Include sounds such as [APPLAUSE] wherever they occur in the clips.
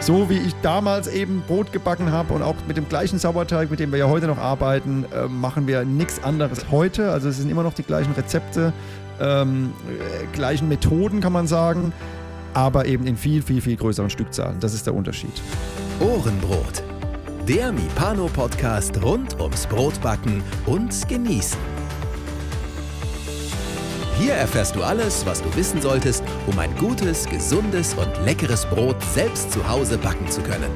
so wie ich damals eben Brot gebacken habe und auch mit dem gleichen Sauerteig, mit dem wir ja heute noch arbeiten, äh, machen wir nichts anderes heute. Also es sind immer noch die gleichen Rezepte, ähm, äh, gleichen Methoden kann man sagen, aber eben in viel, viel, viel größeren Stückzahlen. Das ist der Unterschied. Ohrenbrot. Der Mipano-Podcast rund ums Brotbacken und Genießen. Hier erfährst du alles, was du wissen solltest, um ein gutes, gesundes und leckeres Brot selbst zu Hause backen zu können.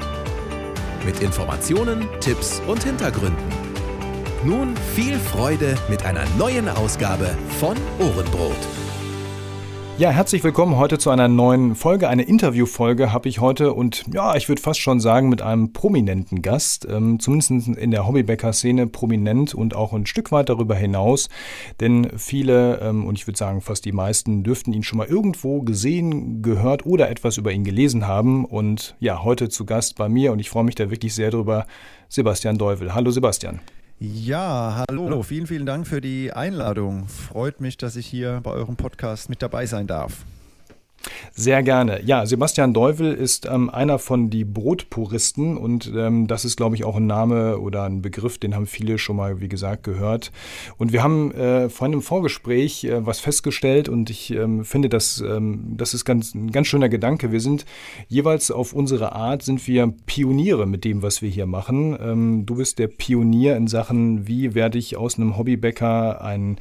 Mit Informationen, Tipps und Hintergründen. Nun viel Freude mit einer neuen Ausgabe von Ohrenbrot. Ja, herzlich willkommen heute zu einer neuen Folge. Eine Interviewfolge habe ich heute und ja, ich würde fast schon sagen mit einem prominenten Gast, ähm, zumindest in der Hobbybäcker-Szene prominent und auch ein Stück weit darüber hinaus. Denn viele, ähm, und ich würde sagen fast die meisten, dürften ihn schon mal irgendwo gesehen, gehört oder etwas über ihn gelesen haben. Und ja, heute zu Gast bei mir und ich freue mich da wirklich sehr drüber, Sebastian Deuvel. Hallo Sebastian. Ja, hallo. hallo. Vielen, vielen Dank für die Einladung. Freut mich, dass ich hier bei eurem Podcast mit dabei sein darf. Sehr gerne. Ja, Sebastian Deuvel ist ähm, einer von die Brotpuristen und ähm, das ist, glaube ich, auch ein Name oder ein Begriff, den haben viele schon mal, wie gesagt, gehört. Und wir haben äh, vorhin im Vorgespräch äh, was festgestellt und ich ähm, finde, das, ähm, das ist ganz, ein ganz schöner Gedanke. Wir sind jeweils auf unsere Art, sind wir Pioniere mit dem, was wir hier machen. Ähm, du bist der Pionier in Sachen, wie werde ich aus einem Hobbybäcker ein,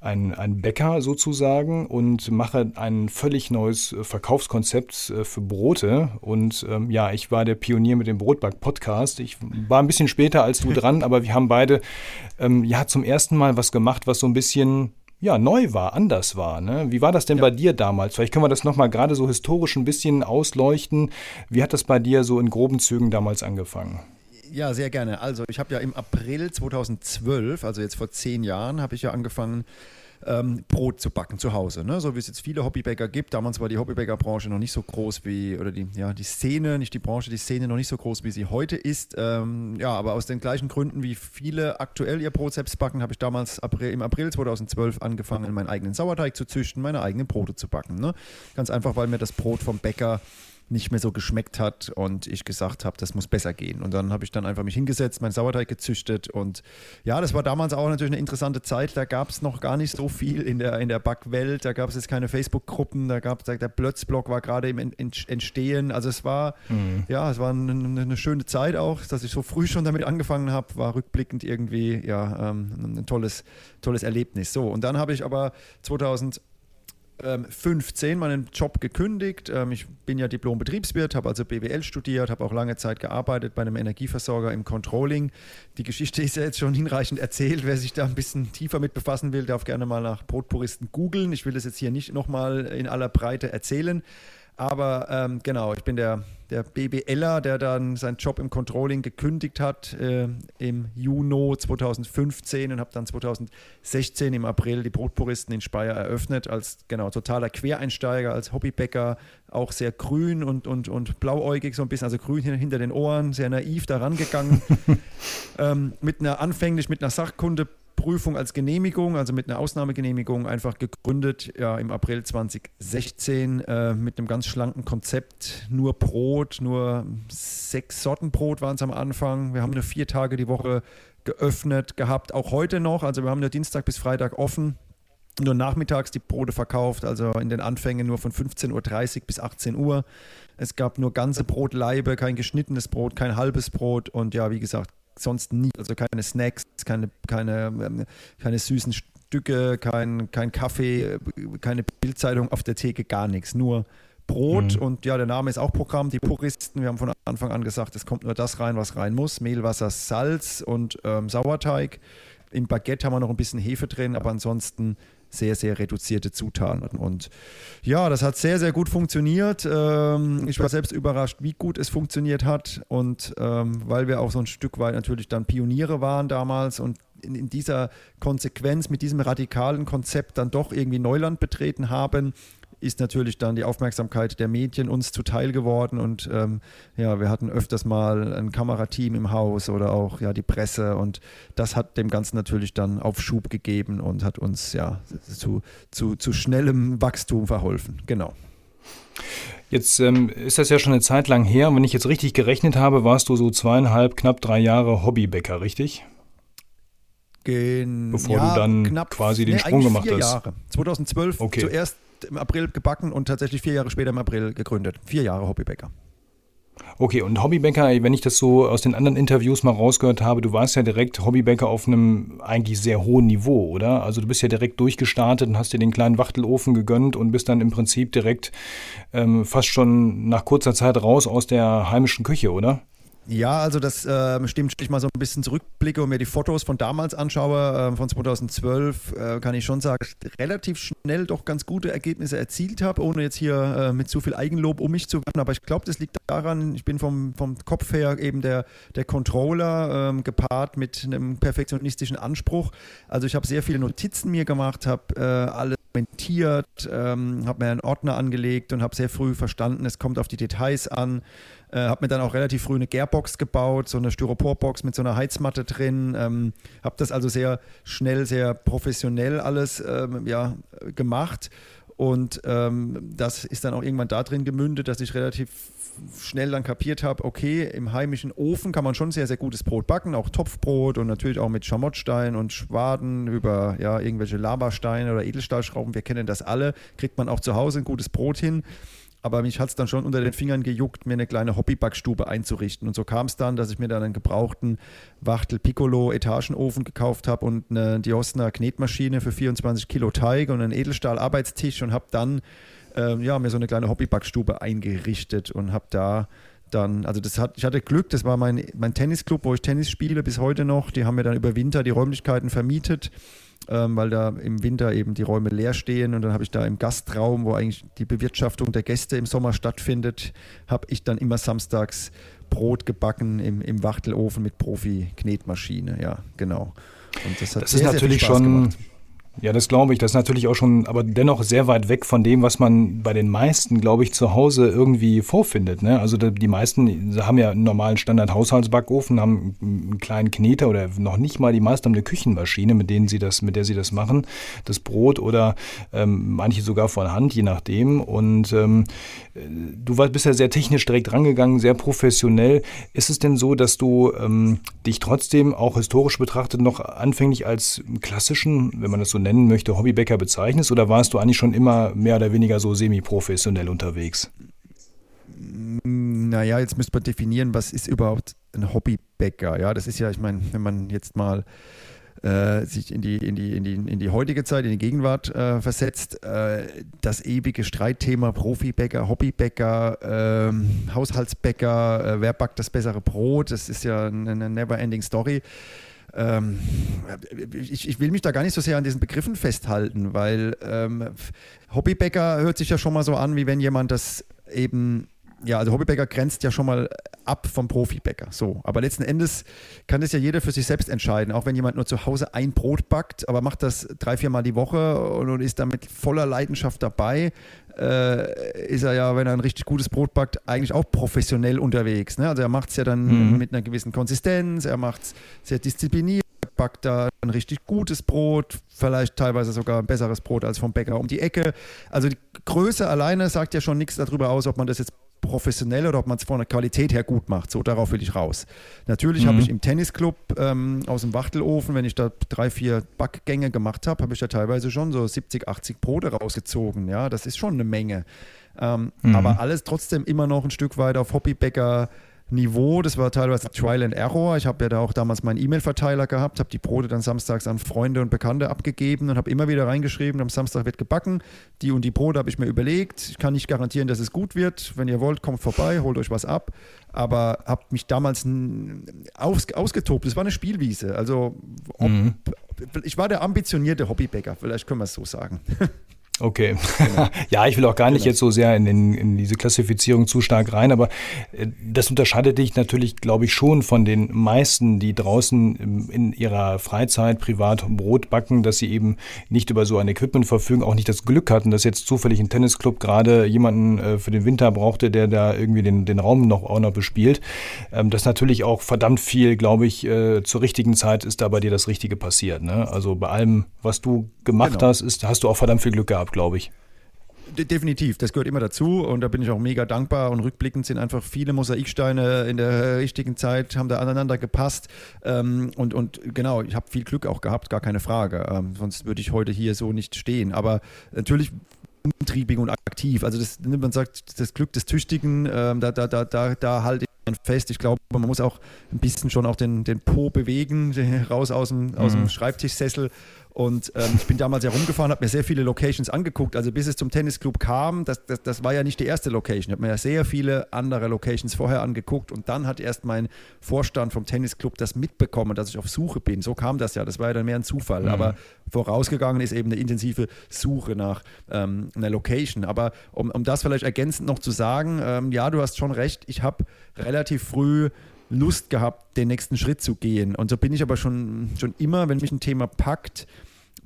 ein, ein Bäcker sozusagen und mache ein völlig neues äh, Verkaufskonzept äh, für Brote. Und ähm, ja, ich war der Pionier mit dem Brotback-Podcast. Ich war ein bisschen später als du [LAUGHS] dran, aber wir haben beide ähm, ja zum ersten Mal was gemacht, was so ein bisschen ja, neu war, anders war. Ne? Wie war das denn ja. bei dir damals? Vielleicht können wir das nochmal gerade so historisch ein bisschen ausleuchten. Wie hat das bei dir so in groben Zügen damals angefangen? Ja, sehr gerne. Also ich habe ja im April 2012, also jetzt vor zehn Jahren, habe ich ja angefangen, ähm, Brot zu backen zu Hause. Ne? So wie es jetzt viele Hobbybäcker gibt. Damals war die Hobbybäckerbranche noch nicht so groß wie, oder die, ja, die Szene, nicht die Branche, die Szene noch nicht so groß, wie sie heute ist. Ähm, ja, aber aus den gleichen Gründen, wie viele aktuell ihr Brot selbst backen, habe ich damals im April 2012 angefangen, meinen eigenen Sauerteig zu züchten, meine eigenen Brote zu backen. Ne? Ganz einfach, weil mir das Brot vom Bäcker nicht mehr so geschmeckt hat und ich gesagt habe, das muss besser gehen. Und dann habe ich dann einfach mich hingesetzt, mein Sauerteig gezüchtet und ja, das war damals auch natürlich eine interessante Zeit. Da gab es noch gar nicht so viel in der, in der Backwelt. Da gab es jetzt keine Facebook-Gruppen, da gab es, der Blötzblock war gerade im Entstehen. Also es war, mhm. ja, es war eine, eine, schöne Zeit auch, dass ich so früh schon damit angefangen habe, war rückblickend irgendwie, ja, ähm, ein tolles, tolles Erlebnis. So, und dann habe ich aber 2000 15 ähm, meinen Job gekündigt. Ähm, ich bin ja Diplom-Betriebswirt, habe also BWL studiert, habe auch lange Zeit gearbeitet bei einem Energieversorger im Controlling. Die Geschichte ist ja jetzt schon hinreichend erzählt. Wer sich da ein bisschen tiefer mit befassen will, darf gerne mal nach Brotpuristen googeln. Ich will das jetzt hier nicht nochmal in aller Breite erzählen. Aber ähm, genau, ich bin der, der BBLer, der dann seinen Job im Controlling gekündigt hat äh, im Juni 2015 und habe dann 2016 im April die Brotpuristen in Speyer eröffnet, als genau totaler Quereinsteiger, als Hobbybäcker, auch sehr grün und, und, und blauäugig, so ein bisschen, also grün hinter den Ohren, sehr naiv daran gegangen. [LAUGHS] ähm, mit einer anfänglich mit einer Sachkunde Prüfung als Genehmigung, also mit einer Ausnahmegenehmigung, einfach gegründet ja, im April 2016 äh, mit einem ganz schlanken Konzept. Nur Brot, nur sechs Sorten Brot waren es am Anfang. Wir haben nur vier Tage die Woche geöffnet gehabt, auch heute noch. Also wir haben nur Dienstag bis Freitag offen. Nur nachmittags die Brote verkauft, also in den Anfängen nur von 15.30 Uhr bis 18 Uhr. Es gab nur ganze Brotleibe, kein geschnittenes Brot, kein halbes Brot und ja, wie gesagt, sonst nie, also keine Snacks, keine, keine, ähm, keine süßen Stücke, kein, kein Kaffee, keine Bildzeitung auf der Theke, gar nichts, nur Brot mhm. und ja, der Name ist auch Programm, die Puristen, wir haben von Anfang an gesagt, es kommt nur das rein, was rein muss, Mehl, Wasser, Salz und ähm, Sauerteig. Im Baguette haben wir noch ein bisschen Hefe drin, aber ansonsten sehr, sehr reduzierte Zutaten. Und ja, das hat sehr, sehr gut funktioniert. Ähm, ich war selbst überrascht, wie gut es funktioniert hat. Und ähm, weil wir auch so ein Stück weit natürlich dann Pioniere waren damals und in, in, dieser Konsequenz, mit diesem radikalen Konzept dann doch irgendwie Neuland betreten haben, ist natürlich dann die Aufmerksamkeit der Medien uns zuteil geworden und ähm, ja, wir hatten öfters mal ein Kamerateam im Haus oder auch ja die Presse und das hat dem Ganzen natürlich dann Aufschub gegeben und hat uns ja zu, zu, zu schnellem Wachstum verholfen. Genau. Jetzt ähm, ist das ja schon eine Zeit lang her. Und wenn ich jetzt richtig gerechnet habe, warst du so zweieinhalb, knapp drei Jahre Hobbybäcker, richtig? Gen Bevor ja, du dann knapp, quasi den nee, Sprung gemacht vier hast. Jahre. 2012 okay. zuerst im April gebacken und tatsächlich vier Jahre später im April gegründet. Vier Jahre Hobbybäcker. Okay, und Hobbybäcker, wenn ich das so aus den anderen Interviews mal rausgehört habe, du warst ja direkt Hobbybäcker auf einem eigentlich sehr hohen Niveau, oder? Also du bist ja direkt durchgestartet und hast dir den kleinen Wachtelofen gegönnt und bist dann im Prinzip direkt ähm, fast schon nach kurzer Zeit raus aus der heimischen Küche, oder? Ja, also das äh, stimmt. Wenn ich mal so ein bisschen zurückblicke und mir die Fotos von damals anschaue, äh, von 2012, äh, kann ich schon sagen, dass ich relativ schnell doch ganz gute Ergebnisse erzielt habe, ohne jetzt hier äh, mit zu viel Eigenlob um mich zu werfen. Aber ich glaube, das liegt daran, ich bin vom, vom Kopf her eben der, der Controller ähm, gepaart mit einem perfektionistischen Anspruch. Also ich habe sehr viele Notizen mir gemacht, habe äh, alles kommentiert, ähm, habe mir einen Ordner angelegt und habe sehr früh verstanden, es kommt auf die Details an. Äh, habe mir dann auch relativ früh eine Gearbox gebaut, so eine Styroporbox mit so einer Heizmatte drin. Ähm, habe das also sehr schnell, sehr professionell alles ähm, ja, gemacht. Und ähm, das ist dann auch irgendwann da drin gemündet, dass ich relativ schnell dann kapiert habe, okay, im heimischen Ofen kann man schon sehr, sehr gutes Brot backen, auch Topfbrot und natürlich auch mit Schamottstein und Schwaden über ja, irgendwelche Lavasteine oder Edelstahlschrauben, wir kennen das alle, kriegt man auch zu Hause ein gutes Brot hin. Aber mich hat es dann schon unter den Fingern gejuckt, mir eine kleine Hobbybackstube einzurichten. Und so kam es dann, dass ich mir dann einen gebrauchten Wachtel Piccolo Etagenofen gekauft habe und eine Diosna Knetmaschine für 24 Kilo Teig und einen Edelstahl-Arbeitstisch und habe dann äh, ja, mir so eine kleine Hobbybackstube eingerichtet und habe da dann, also das hat, ich hatte Glück, das war mein, mein Tennisclub, wo ich Tennis spiele bis heute noch. Die haben mir dann über Winter die Räumlichkeiten vermietet ähm, weil da im Winter eben die Räume leer stehen und dann habe ich da im Gastraum, wo eigentlich die Bewirtschaftung der Gäste im Sommer stattfindet, habe ich dann immer samstags Brot gebacken im, im Wachtelofen mit Profi-Knetmaschine, ja, genau. Und das hat das sehr, ist natürlich sehr schon gemacht. Ja, das glaube ich. Das ist natürlich auch schon, aber dennoch sehr weit weg von dem, was man bei den meisten, glaube ich, zu Hause irgendwie vorfindet. Ne? Also die meisten haben ja einen normalen Standard-Haushaltsbackofen, haben einen kleinen Kneter oder noch nicht mal, die meisten haben eine Küchenmaschine, mit denen sie das, mit der sie das machen. Das Brot oder ähm, manche sogar von Hand, je nachdem. Und ähm, du bist ja sehr technisch direkt rangegangen, sehr professionell. Ist es denn so, dass du ähm, dich trotzdem auch historisch betrachtet noch anfänglich als klassischen, wenn man das so nennen möchte, Hobbybäcker bezeichnest oder warst du eigentlich schon immer mehr oder weniger so semi-professionell unterwegs? Naja, jetzt müsste man definieren, was ist überhaupt ein Hobbybäcker? Ja, das ist ja, ich meine, wenn man jetzt mal äh, sich in die, in, die, in, die, in die heutige Zeit, in die Gegenwart äh, versetzt, äh, das ewige Streitthema Profibäcker, Hobbybäcker, ähm, Haushaltsbäcker, äh, wer backt das bessere Brot, das ist ja eine never-ending Story ähm, ich, ich, will mich da gar nicht so sehr an diesen Begriffen festhalten, weil ähm, Hobbybäcker hört sich ja schon mal so an, wie wenn jemand das eben ja, also Hobbybäcker grenzt ja schon mal ab vom Profibäcker. So, aber letzten Endes kann das ja jeder für sich selbst entscheiden. Auch wenn jemand nur zu Hause ein Brot backt, aber macht das drei, vier Mal die Woche und, und ist damit voller Leidenschaft dabei, äh, ist er ja, wenn er ein richtig gutes Brot backt, eigentlich auch professionell unterwegs. Ne? Also er macht es ja dann mhm. mit einer gewissen Konsistenz, er macht es sehr diszipliniert, backt da ein richtig gutes Brot, vielleicht teilweise sogar ein besseres Brot als vom Bäcker um die Ecke. Also die Größe alleine sagt ja schon nichts darüber aus, ob man das jetzt professionell oder ob man es von der Qualität her gut macht. So, darauf will ich raus. Natürlich mhm. habe ich im Tennisclub ähm, aus dem Wachtelofen, wenn ich da drei, vier Backgänge gemacht habe, habe ich da teilweise schon so 70, 80 Brote rausgezogen. Ja, das ist schon eine Menge. Ähm, mhm. Aber alles trotzdem immer noch ein Stück weit auf Hobbybäcker Niveau. Das war teilweise Trial and Error. Ich habe ja da auch damals meinen E-Mail-Verteiler gehabt, habe die Brote dann samstags an Freunde und Bekannte abgegeben und habe immer wieder reingeschrieben, am Samstag wird gebacken. Die und die Brote habe ich mir überlegt. Ich kann nicht garantieren, dass es gut wird. Wenn ihr wollt, kommt vorbei, holt euch was ab. Aber habe mich damals aus, ausgetobt. Das war eine Spielwiese. Also ob, mhm. ich war der ambitionierte Hobbybäcker, vielleicht können wir es so sagen. [LAUGHS] Okay. Genau. [LAUGHS] ja, ich will auch gar nicht genau. jetzt so sehr in, den, in, diese Klassifizierung zu stark rein, aber äh, das unterscheidet dich natürlich, glaube ich, schon von den meisten, die draußen in ihrer Freizeit privat Brot backen, dass sie eben nicht über so ein Equipment verfügen, auch nicht das Glück hatten, dass jetzt zufällig ein Tennisclub gerade jemanden äh, für den Winter brauchte, der da irgendwie den, den Raum noch auch noch bespielt. Ähm, das natürlich auch verdammt viel, glaube ich, äh, zur richtigen Zeit ist da bei dir das Richtige passiert. Ne? Also bei allem, was du gemacht genau. hast, ist, hast du auch verdammt viel Glück gehabt glaube ich. definitiv, das gehört immer dazu und da bin ich auch mega dankbar und rückblickend sind einfach viele Mosaiksteine in der richtigen Zeit, haben da aneinander gepasst ähm, und, und genau, ich habe viel Glück auch gehabt, gar keine Frage, ähm, sonst würde ich heute hier so nicht stehen, aber natürlich umtriebig und aktiv, also das, man sagt, das Glück des Tüchtigen, ähm, da, da, da, da, da halte ich fest, ich glaube, man muss auch ein bisschen schon auch den, den Po bewegen, [LAUGHS] raus aus dem, aus dem mhm. Schreibtischsessel und ähm, ich bin damals herumgefahren, habe mir sehr viele Locations angeguckt. Also bis es zum Tennisclub kam, das, das, das war ja nicht die erste Location. Ich habe mir ja sehr viele andere Locations vorher angeguckt und dann hat erst mein Vorstand vom Tennisclub das mitbekommen, dass ich auf Suche bin. So kam das ja. Das war ja dann mehr ein Zufall. Mhm. Aber vorausgegangen ist eben eine intensive Suche nach ähm, einer Location. Aber um, um das vielleicht ergänzend noch zu sagen, ähm, ja, du hast schon recht. Ich habe relativ früh Lust gehabt, den nächsten Schritt zu gehen. Und so bin ich aber schon, schon immer, wenn mich ein Thema packt,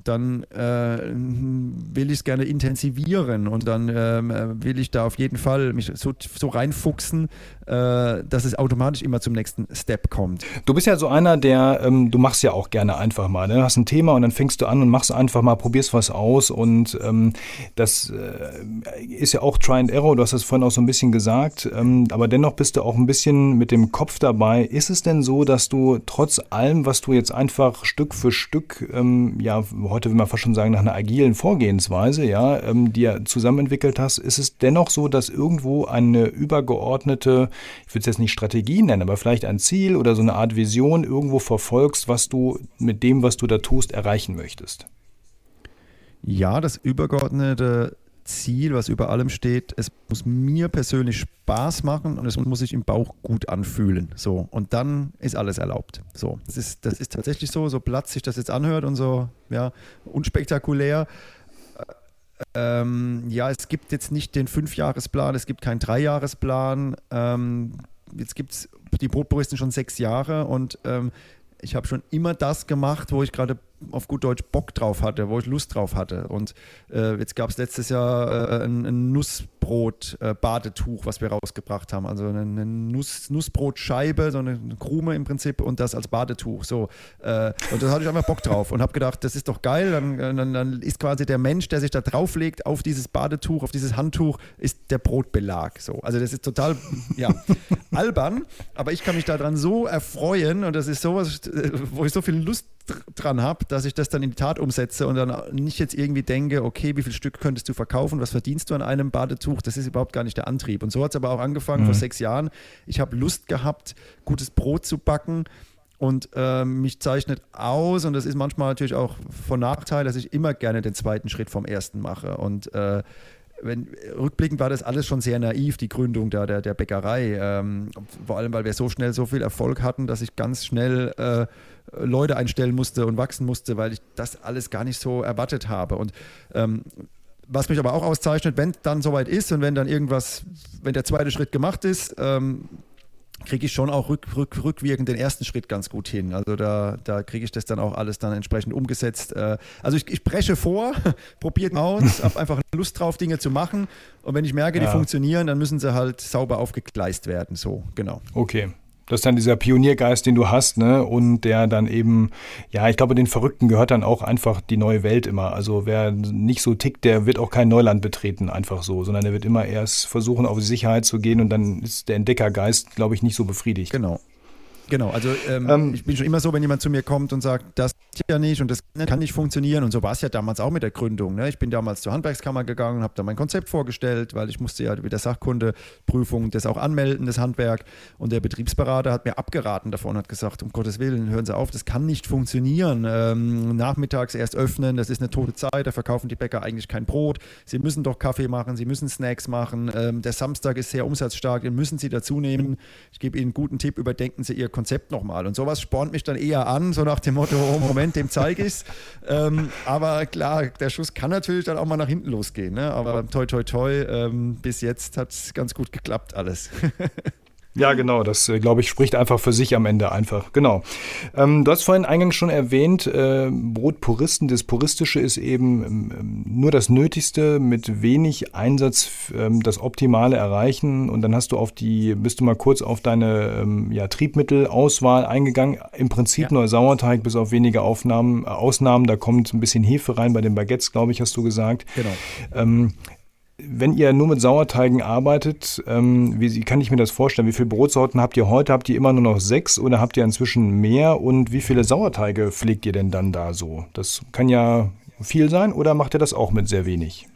dann äh, will ich es gerne intensivieren und dann äh, will ich da auf jeden Fall mich so, so reinfuchsen, dass es automatisch immer zum nächsten Step kommt. Du bist ja so einer, der, ähm, du machst ja auch gerne einfach mal. Ne? Du hast ein Thema und dann fängst du an und machst einfach mal, probierst was aus und ähm, das äh, ist ja auch Try and Error, du hast das vorhin auch so ein bisschen gesagt, ähm, aber dennoch bist du auch ein bisschen mit dem Kopf dabei. Ist es denn so, dass du trotz allem, was du jetzt einfach Stück für Stück, ähm, ja, heute will man fast schon sagen, nach einer agilen Vorgehensweise, ja, ähm, die ja zusammen entwickelt hast, ist es dennoch so, dass irgendwo eine übergeordnete ich würde es jetzt nicht Strategie nennen, aber vielleicht ein Ziel oder so eine Art Vision irgendwo verfolgst, was du mit dem, was du da tust, erreichen möchtest? Ja, das übergeordnete Ziel, was über allem steht, es muss mir persönlich Spaß machen und es muss sich im Bauch gut anfühlen. So, und dann ist alles erlaubt. So, das ist, das ist tatsächlich so, so platt sich das jetzt anhört und so, ja, unspektakulär. Ähm, ja, es gibt jetzt nicht den Fünfjahresplan, es gibt keinen Dreijahresplan. Ähm, jetzt gibt es die Brotpuristen schon sechs Jahre und ähm, ich habe schon immer das gemacht, wo ich gerade auf gut Deutsch Bock drauf hatte, wo ich Lust drauf hatte. Und äh, jetzt gab es letztes Jahr äh, ein, ein Nussbrot-Badetuch, äh, was wir rausgebracht haben. Also eine, eine Nuss, Nussbrotscheibe, so eine Krume im Prinzip und das als Badetuch. So. Äh, und da hatte ich einfach Bock drauf und habe gedacht, das ist doch geil. Dann, dann, dann, ist quasi der Mensch, der sich da drauflegt auf dieses Badetuch, auf dieses Handtuch, ist der Brotbelag. So. Also das ist total ja, [LAUGHS] albern, aber ich kann mich daran so erfreuen und das ist sowas, äh, wo ich so viel Lust dran habe, dass ich das dann in die Tat umsetze und dann nicht jetzt irgendwie denke, okay, wie viel Stück könntest du verkaufen, was verdienst du an einem Badetuch, das ist überhaupt gar nicht der Antrieb. Und so hat es aber auch angefangen mhm. vor sechs Jahren. Ich habe Lust gehabt, gutes Brot zu backen und äh, mich zeichnet aus, und das ist manchmal natürlich auch von Nachteil, dass ich immer gerne den zweiten Schritt vom ersten mache. Und äh, wenn, rückblickend war das alles schon sehr naiv, die Gründung da der, der Bäckerei. Ähm, vor allem, weil wir so schnell so viel Erfolg hatten, dass ich ganz schnell äh, Leute einstellen musste und wachsen musste, weil ich das alles gar nicht so erwartet habe. Und ähm, was mich aber auch auszeichnet, wenn dann soweit ist und wenn dann irgendwas, wenn der zweite Schritt gemacht ist, ähm, kriege ich schon auch rück, rück, rückwirkend den ersten Schritt ganz gut hin. Also da, da kriege ich das dann auch alles dann entsprechend umgesetzt. Äh, also ich, ich breche vor, [LAUGHS] probiert aus, [LAUGHS] habe einfach Lust drauf, Dinge zu machen. Und wenn ich merke, ja. die funktionieren, dann müssen sie halt sauber aufgegleist werden. So, genau. Okay. Das ist dann dieser Pioniergeist, den du hast, ne? Und der dann eben, ja, ich glaube, den Verrückten gehört dann auch einfach die neue Welt immer. Also wer nicht so tickt, der wird auch kein Neuland betreten, einfach so, sondern der wird immer erst versuchen, auf die Sicherheit zu gehen und dann ist der Entdeckergeist, glaube ich, nicht so befriedigt. Genau. Genau, also ähm, ähm, ich bin schon immer so, wenn jemand zu mir kommt und sagt, das ja nicht und das kann nicht funktionieren und so war es ja damals auch mit der Gründung. Ne? Ich bin damals zur Handwerkskammer gegangen, habe da mein Konzept vorgestellt, weil ich musste ja mit der Sachkundeprüfung das auch anmelden, das Handwerk und der Betriebsberater hat mir abgeraten davon, hat gesagt, um Gottes Willen, hören Sie auf, das kann nicht funktionieren. Ähm, nachmittags erst öffnen, das ist eine tote Zeit, da verkaufen die Bäcker eigentlich kein Brot. Sie müssen doch Kaffee machen, Sie müssen Snacks machen. Ähm, der Samstag ist sehr umsatzstark, den müssen Sie dazu nehmen. Ich gebe Ihnen einen guten Tipp, überdenken Sie Ihr Konzept nochmal. Und sowas spornt mich dann eher an, so nach dem Motto, oh, Moment, dem zeige ich es. ähm, aber klar, der Schuss kann natürlich dann auch mal nach hinten losgehen. Ne? Aber toi, toi, toi, ähm, bis jetzt hat es ganz gut geklappt alles. [LAUGHS] Ja, genau. Das, äh, glaube ich, spricht einfach für sich am Ende einfach. Genau. Ähm, du hast vorhin eingangs schon erwähnt, äh, Brotpuristen, das Puristische ist eben ähm, nur das Nötigste, mit wenig Einsatz ähm, das Optimale erreichen. Und dann hast du auf die, bist du mal kurz auf deine ähm, ja, Triebmittelauswahl eingegangen. Im Prinzip ja. nur Sauerteig, bis auf wenige Aufnahmen, äh, Ausnahmen. Da kommt ein bisschen Hefe rein bei den Baguettes, glaube ich, hast du gesagt. Genau. Wenn ihr nur mit Sauerteigen arbeitet, ähm, wie kann ich mir das vorstellen? Wie viele Brotsorten habt ihr heute? Habt ihr immer nur noch sechs oder habt ihr inzwischen mehr? Und wie viele Sauerteige pflegt ihr denn dann da so? Das kann ja viel sein oder macht ihr das auch mit sehr wenig?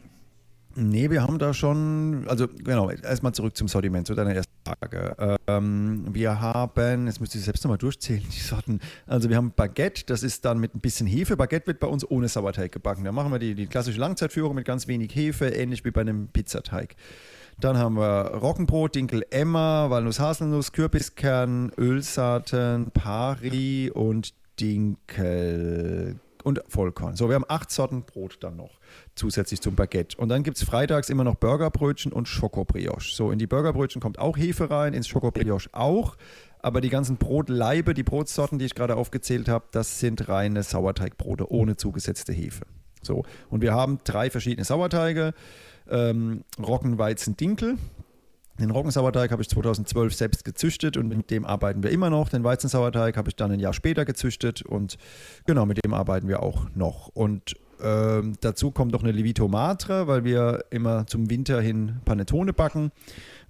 Nee, wir haben da schon, also genau, erstmal zurück zum Sortiment, zu deiner ersten Frage. Ähm, wir haben, jetzt müsste ich selbst nochmal durchzählen, [LAUGHS] die Sorten. Also wir haben Baguette, das ist dann mit ein bisschen Hefe. Baguette wird bei uns ohne Sauerteig gebacken. Da machen wir die, die klassische Langzeitführung mit ganz wenig Hefe, ähnlich wie bei einem Pizzateig. Dann haben wir Roggenbrot, Dinkel Emmer, Walnuss, Haselnuss, Kürbiskern, Ölsaaten, Pari und Dinkel und Vollkorn. So, wir haben acht Sorten Brot dann noch zusätzlich zum Baguette. Und dann gibt es freitags immer noch Burgerbrötchen und Schokobrioche. So, in die Burgerbrötchen kommt auch Hefe rein, ins Schokobrioche auch. Aber die ganzen Brotleibe, die Brotsorten, die ich gerade aufgezählt habe, das sind reine Sauerteigbrote ohne zugesetzte Hefe. So, und wir haben drei verschiedene Sauerteige. Ähm, Roggen, Weizen, Dinkel. Den Roggensauerteig habe ich 2012 selbst gezüchtet und mit dem arbeiten wir immer noch. Den Weizensauerteig habe ich dann ein Jahr später gezüchtet und genau mit dem arbeiten wir auch noch. Und ähm, dazu kommt noch eine Levito Matre, weil wir immer zum Winter hin Panettone backen,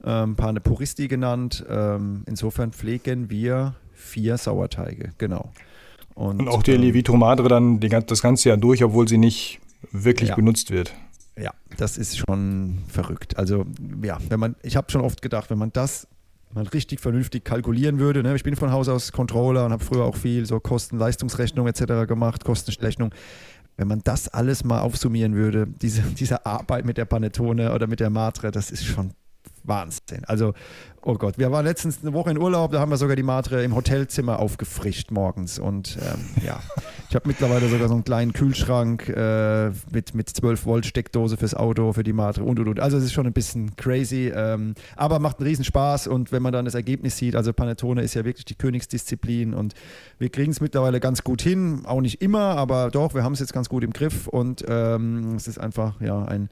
ähm, Pane Puristi genannt. Ähm, insofern pflegen wir vier Sauerteige, genau. Und, und auch die ähm, Levito Madre dann die, das ganze Jahr durch, obwohl sie nicht wirklich ja. benutzt wird. Ja, das ist schon verrückt. Also ja, wenn man, ich habe schon oft gedacht, wenn man das mal richtig vernünftig kalkulieren würde. Ne? Ich bin von Haus aus Controller und habe früher auch viel so Kosten-Leistungsrechnung etc. gemacht, Kostenrechnung. Wenn man das alles mal aufsummieren würde, diese, diese Arbeit mit der Panettone oder mit der Matre, das ist schon Wahnsinn. Also, oh Gott, wir waren letztens eine Woche in Urlaub, da haben wir sogar die Matre im Hotelzimmer aufgefrischt morgens. Und ähm, ja, [LAUGHS] ich habe mittlerweile sogar so einen kleinen Kühlschrank äh, mit, mit 12 Volt Steckdose fürs Auto, für die Matre und und und. Also es ist schon ein bisschen crazy, ähm, aber macht einen Riesenspaß. Und wenn man dann das Ergebnis sieht, also Panettone ist ja wirklich die Königsdisziplin und wir kriegen es mittlerweile ganz gut hin. Auch nicht immer, aber doch, wir haben es jetzt ganz gut im Griff und ähm, es ist einfach ja ein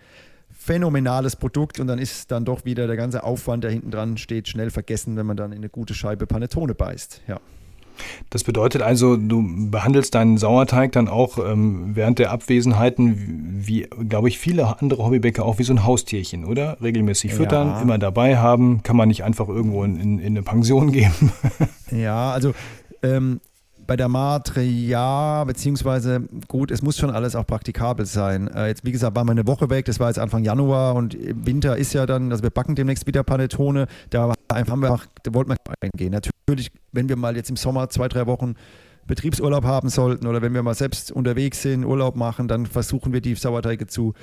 phänomenales Produkt und dann ist dann doch wieder der ganze Aufwand, der hinten dran steht, schnell vergessen, wenn man dann in eine gute Scheibe Panettone beißt. Ja. Das bedeutet also, du behandelst deinen Sauerteig dann auch ähm, während der Abwesenheiten, wie, glaube ich, viele andere Hobbybäcker auch wie so ein Haustierchen, oder? Regelmäßig füttern, ja. immer dabei haben, kann man nicht einfach irgendwo in, in, in eine Pension geben. [LAUGHS] ja, also ähm, bei der Matre ja, beziehungsweise gut, es muss schon alles auch praktikabel sein. Äh, jetzt, wie gesagt, waren wir eine Woche weg, das war jetzt Anfang Januar und Winter ist ja dann, also wir backen demnächst wieder Panettone, da haben wir auch, da wollten wir eingehen. Natürlich, wenn wir mal jetzt im Sommer zwei, drei Wochen Betriebsurlaub haben sollten oder wenn wir mal selbst unterwegs sind, Urlaub machen, dann versuchen wir die Sauerteige zu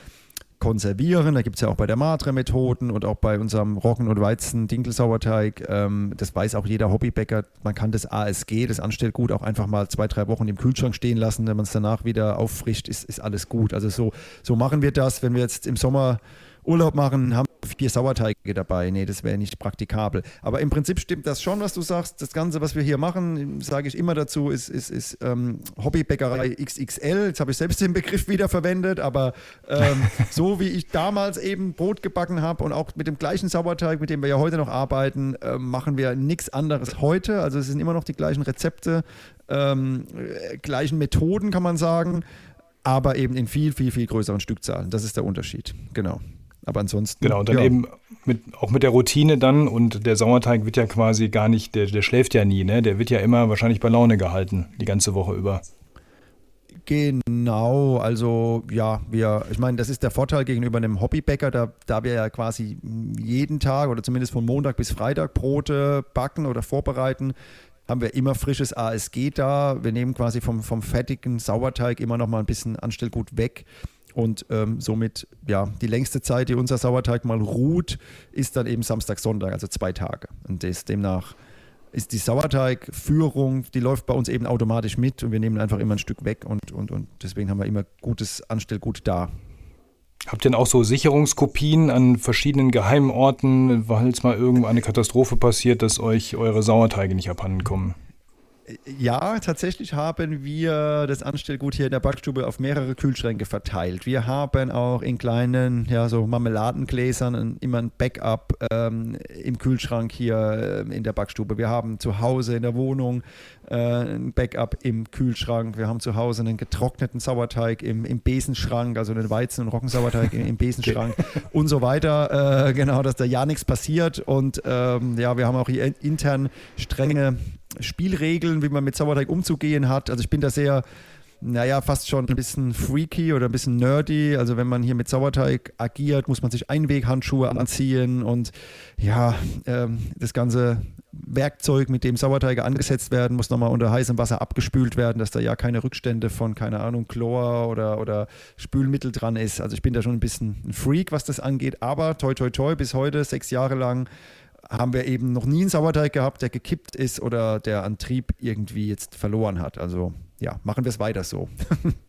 konservieren. Da gibt es ja auch bei der Matre Methoden und auch bei unserem Roggen- und Weizen-Dinkelsauerteig. Ähm, das weiß auch jeder Hobbybäcker. Man kann das ASG, das Anstellgut, auch einfach mal zwei, drei Wochen im Kühlschrank stehen lassen. Wenn man es danach wieder auffrischt, ist, ist alles gut. Also so, so machen wir das. Wenn wir jetzt im Sommer Urlaub machen, haben vier Sauerteige dabei. Nee, das wäre nicht praktikabel. Aber im Prinzip stimmt das schon, was du sagst. Das Ganze, was wir hier machen, sage ich immer dazu, ist, ist, ist ähm, Hobbybäckerei XXL. Jetzt habe ich selbst den Begriff wieder verwendet, aber ähm, [LAUGHS] so wie ich damals eben Brot gebacken habe und auch mit dem gleichen Sauerteig, mit dem wir ja heute noch arbeiten, äh, machen wir nichts anderes heute. Also es sind immer noch die gleichen Rezepte, ähm, äh, gleichen Methoden, kann man sagen aber eben in viel, viel, viel größeren Stückzahlen. Das ist der Unterschied. Genau. Aber ansonsten. Genau, und dann ja. eben mit, auch mit der Routine dann und der Sauerteig wird ja quasi gar nicht, der, der schläft ja nie, ne? Der wird ja immer wahrscheinlich bei Laune gehalten, die ganze Woche über. Genau, also ja, wir, ich meine, das ist der Vorteil gegenüber einem Hobbybäcker, da, da wir ja quasi jeden Tag oder zumindest von Montag bis Freitag Brote backen oder vorbereiten, haben wir immer frisches ASG da. Wir nehmen quasi vom, vom fettigen Sauerteig immer noch mal ein bisschen Anstellgut weg. Und ähm, somit, ja, die längste Zeit, die unser Sauerteig mal ruht, ist dann eben Samstag, Sonntag, also zwei Tage. Und das, demnach ist die Sauerteigführung, die läuft bei uns eben automatisch mit und wir nehmen einfach immer ein Stück weg und, und, und deswegen haben wir immer gutes Anstellgut da. Habt ihr denn auch so Sicherungskopien an verschiedenen geheimen Orten, weil es mal irgendwo eine Katastrophe passiert, dass euch eure Sauerteige nicht abhanden kommen? Ja, tatsächlich haben wir das Anstellgut hier in der Backstube auf mehrere Kühlschränke verteilt. Wir haben auch in kleinen, ja, so Marmeladengläsern immer ein Backup ähm, im Kühlschrank hier äh, in der Backstube. Wir haben zu Hause in der Wohnung äh, ein Backup im Kühlschrank. Wir haben zu Hause einen getrockneten Sauerteig im, im Besenschrank, also einen Weizen- und Roggensauerteig im, im [LAUGHS] Besenschrank und so weiter. Äh, genau, dass da ja nichts passiert. Und ähm, ja, wir haben auch hier intern strenge Spielregeln, wie man mit Sauerteig umzugehen hat. Also ich bin da sehr, naja, fast schon ein bisschen freaky oder ein bisschen nerdy. Also wenn man hier mit Sauerteig agiert, muss man sich Einweghandschuhe anziehen und ja, ähm, das ganze Werkzeug, mit dem Sauerteige angesetzt werden, muss nochmal unter heißem Wasser abgespült werden, dass da ja keine Rückstände von, keine Ahnung, Chlor oder, oder Spülmittel dran ist. Also ich bin da schon ein bisschen ein Freak, was das angeht. Aber toi, toi, toi, bis heute, sechs Jahre lang, haben wir eben noch nie einen Sauerteig gehabt, der gekippt ist oder der Antrieb irgendwie jetzt verloren hat. Also ja, machen wir es weiter so. [LAUGHS]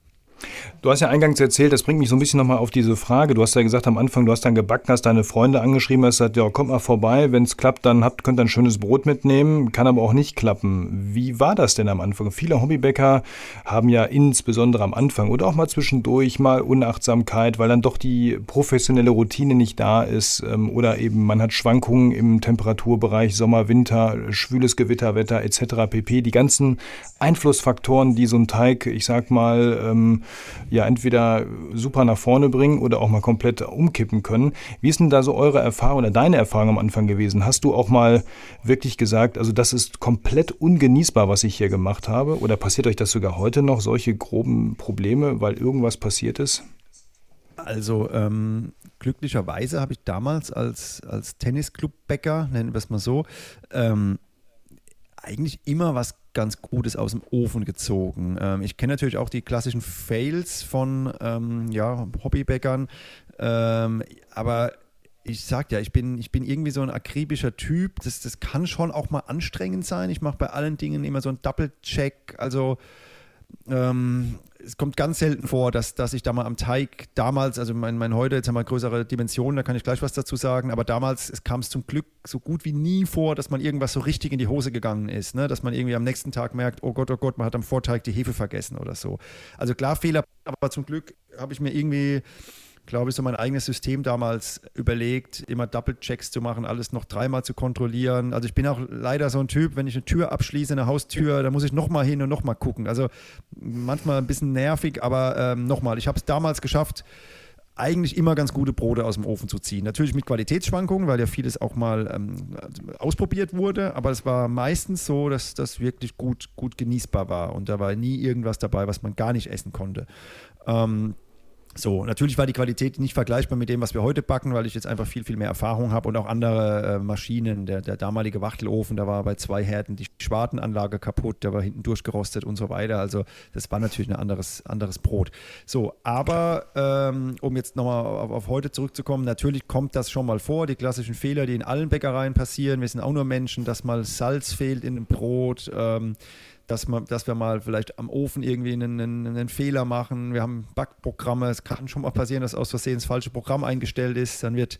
Du hast ja eingangs erzählt, das bringt mich so ein bisschen nochmal auf diese Frage. Du hast ja gesagt am Anfang, du hast dann gebacken, hast deine Freunde angeschrieben, hast gesagt, ja, kommt mal vorbei, wenn es klappt, dann habt, könnt ihr ein schönes Brot mitnehmen, kann aber auch nicht klappen. Wie war das denn am Anfang? Viele Hobbybäcker haben ja insbesondere am Anfang oder auch mal zwischendurch mal Unachtsamkeit, weil dann doch die professionelle Routine nicht da ist ähm, oder eben man hat Schwankungen im Temperaturbereich, Sommer, Winter, schwüles Gewitterwetter etc. pp. Die ganzen Einflussfaktoren, die so ein Teig, ich sag mal, ähm, ja entweder super nach vorne bringen oder auch mal komplett umkippen können. Wie ist denn da so eure Erfahrung oder deine Erfahrung am Anfang gewesen? Hast du auch mal wirklich gesagt, also das ist komplett ungenießbar, was ich hier gemacht habe? Oder passiert euch das sogar heute noch, solche groben Probleme, weil irgendwas passiert ist? Also ähm, glücklicherweise habe ich damals als, als Tennisclub-Bäcker, nennen wir es mal so, ähm, eigentlich immer was ganz Gutes aus dem Ofen gezogen. Ähm, ich kenne natürlich auch die klassischen Fails von ähm, ja, Hobbybäckern, ähm, aber ich sag ja, ich bin, ich bin irgendwie so ein akribischer Typ. Das, das kann schon auch mal anstrengend sein. Ich mache bei allen Dingen immer so einen Double-Check. Also ähm, es kommt ganz selten vor, dass, dass ich da mal am Teig damals, also mein, mein heute, jetzt haben wir größere Dimensionen, da kann ich gleich was dazu sagen, aber damals kam es zum Glück so gut wie nie vor, dass man irgendwas so richtig in die Hose gegangen ist, ne? dass man irgendwie am nächsten Tag merkt, oh Gott, oh Gott, man hat am Vorteig die Hefe vergessen oder so. Also klar Fehler, aber zum Glück habe ich mir irgendwie glaube ich, so mein eigenes System damals überlegt, immer Double-Checks zu machen, alles noch dreimal zu kontrollieren. Also ich bin auch leider so ein Typ, wenn ich eine Tür abschließe, eine Haustür, da muss ich nochmal hin und nochmal gucken. Also manchmal ein bisschen nervig, aber ähm, nochmal, ich habe es damals geschafft, eigentlich immer ganz gute Brote aus dem Ofen zu ziehen. Natürlich mit Qualitätsschwankungen, weil ja vieles auch mal ähm, ausprobiert wurde, aber es war meistens so, dass das wirklich gut, gut genießbar war und da war nie irgendwas dabei, was man gar nicht essen konnte. Ähm, so, natürlich war die Qualität nicht vergleichbar mit dem, was wir heute backen, weil ich jetzt einfach viel, viel mehr Erfahrung habe und auch andere äh, Maschinen. Der, der, damalige Wachtelofen, da war bei zwei Härten die Schwartenanlage kaputt, der war hinten durchgerostet und so weiter. Also das war natürlich ein anderes, anderes Brot. So, aber ähm, um jetzt nochmal auf, auf heute zurückzukommen, natürlich kommt das schon mal vor, die klassischen Fehler, die in allen Bäckereien passieren. Wir sind auch nur Menschen, dass mal Salz fehlt in dem Brot. Ähm, dass, man, dass wir mal vielleicht am Ofen irgendwie einen, einen, einen, Fehler machen. Wir haben Backprogramme, es kann schon mal passieren, dass aus Versehen das falsche Programm eingestellt ist, dann wird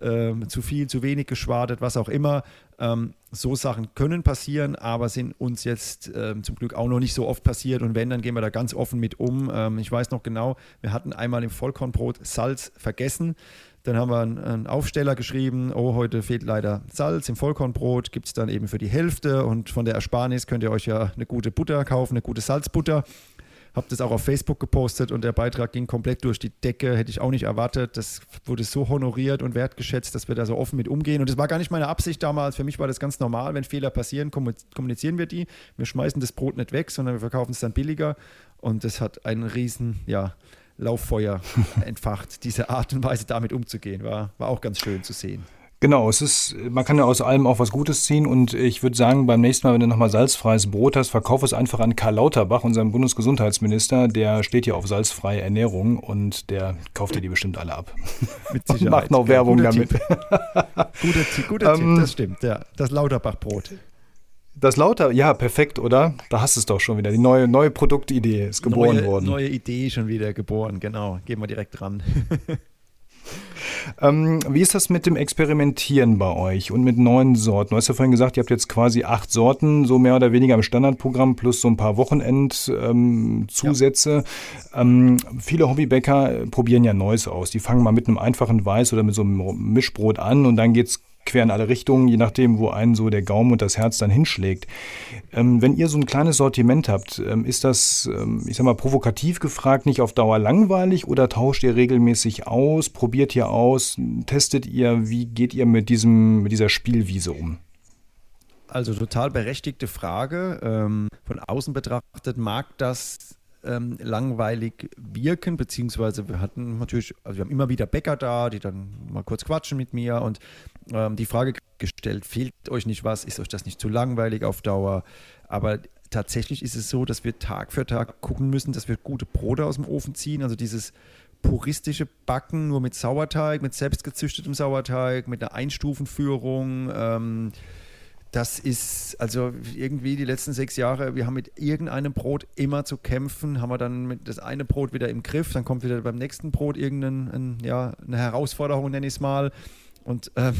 äh, zu viel, zu wenig geschwartet, was auch immer. Ähm, so Sachen können passieren, aber sind uns jetzt äh, zum Glück auch noch nicht so oft passiert und wenn, dann gehen wir da ganz offen mit um. Ähm, ich weiß noch genau, wir hatten einmal im Vollkornbrot Salz vergessen. Dann haben wir einen, Aufsteller geschrieben, oh, heute fehlt leider Salz. Im Vollkornbrot gibt es dann eben für die Hälfte und von der Ersparnis könnt ihr euch ja eine gute Butter kaufen, eine gute Salzbutter. Hab das auch auf Facebook gepostet und der Beitrag ging komplett durch die Decke. Hätte ich auch nicht erwartet. Das wurde so honoriert und wertgeschätzt, dass wir da so offen mit umgehen. Und das war gar nicht meine Absicht damals. Für mich war das ganz normal. Wenn Fehler passieren, kommunizieren wir die. Wir schmeißen das Brot nicht weg, sondern wir verkaufen es dann billiger. Und das hat einen riesen, ja, Lauffeuer [LAUGHS] entfacht. Diese Art und Weise damit umzugehen, war, war auch ganz schön zu sehen. Genau, es ist, man kann ja aus allem auch was Gutes ziehen und ich würde sagen, beim nächsten Mal, wenn du nochmal salzfreies Brot hast, verkauf es einfach an Karl Lauterbach, unseren Bundesgesundheitsminister, der steht ja auf salzfreie Ernährung und der kauft dir die bestimmt alle ab. [LAUGHS] Mit [LAUGHS] Sicherheit. Und macht noch Werbung guter damit. Tipp. guter, guter ähm, Tipp, das stimmt, ja. Das Lauterbach-Brot. Das Lauter, ja, perfekt, oder? Da hast du es doch schon wieder. Die neue, neue Produktidee ist geboren neue, worden. Neue Idee schon wieder geboren, genau. Gehen wir direkt dran. [LAUGHS] Ähm, wie ist das mit dem Experimentieren bei euch und mit neuen Sorten? Du hast ja vorhin gesagt, ihr habt jetzt quasi acht Sorten, so mehr oder weniger im Standardprogramm, plus so ein paar Wochenend-Zusätze. Ähm, ja. ähm, viele Hobbybäcker probieren ja Neues aus. Die fangen mal mit einem einfachen Weiß oder mit so einem Mischbrot an und dann geht es quer in alle Richtungen, je nachdem, wo einen so der Gaumen und das Herz dann hinschlägt. Ähm, wenn ihr so ein kleines Sortiment habt, ähm, ist das, ähm, ich sag mal, provokativ gefragt, nicht auf Dauer langweilig oder tauscht ihr regelmäßig aus, probiert ihr aus, testet ihr, wie geht ihr mit, diesem, mit dieser Spielwiese um? Also total berechtigte Frage. Ähm, von außen betrachtet mag das ähm, langweilig wirken, beziehungsweise wir hatten natürlich, also wir haben immer wieder Bäcker da, die dann mal kurz quatschen mit mir und ähm, die Frage gestellt, fehlt euch nicht was, ist euch das nicht zu langweilig auf Dauer? Aber tatsächlich ist es so, dass wir Tag für Tag gucken müssen, dass wir gute Brote aus dem Ofen ziehen, also dieses puristische Backen nur mit Sauerteig, mit selbstgezüchtetem Sauerteig, mit einer Einstufenführung. Ähm, das ist also irgendwie die letzten sechs Jahre, wir haben mit irgendeinem Brot immer zu kämpfen, haben wir dann das eine Brot wieder im Griff, dann kommt wieder beim nächsten Brot irgendeine ja, eine Herausforderung, nenne ich es mal. Und ähm,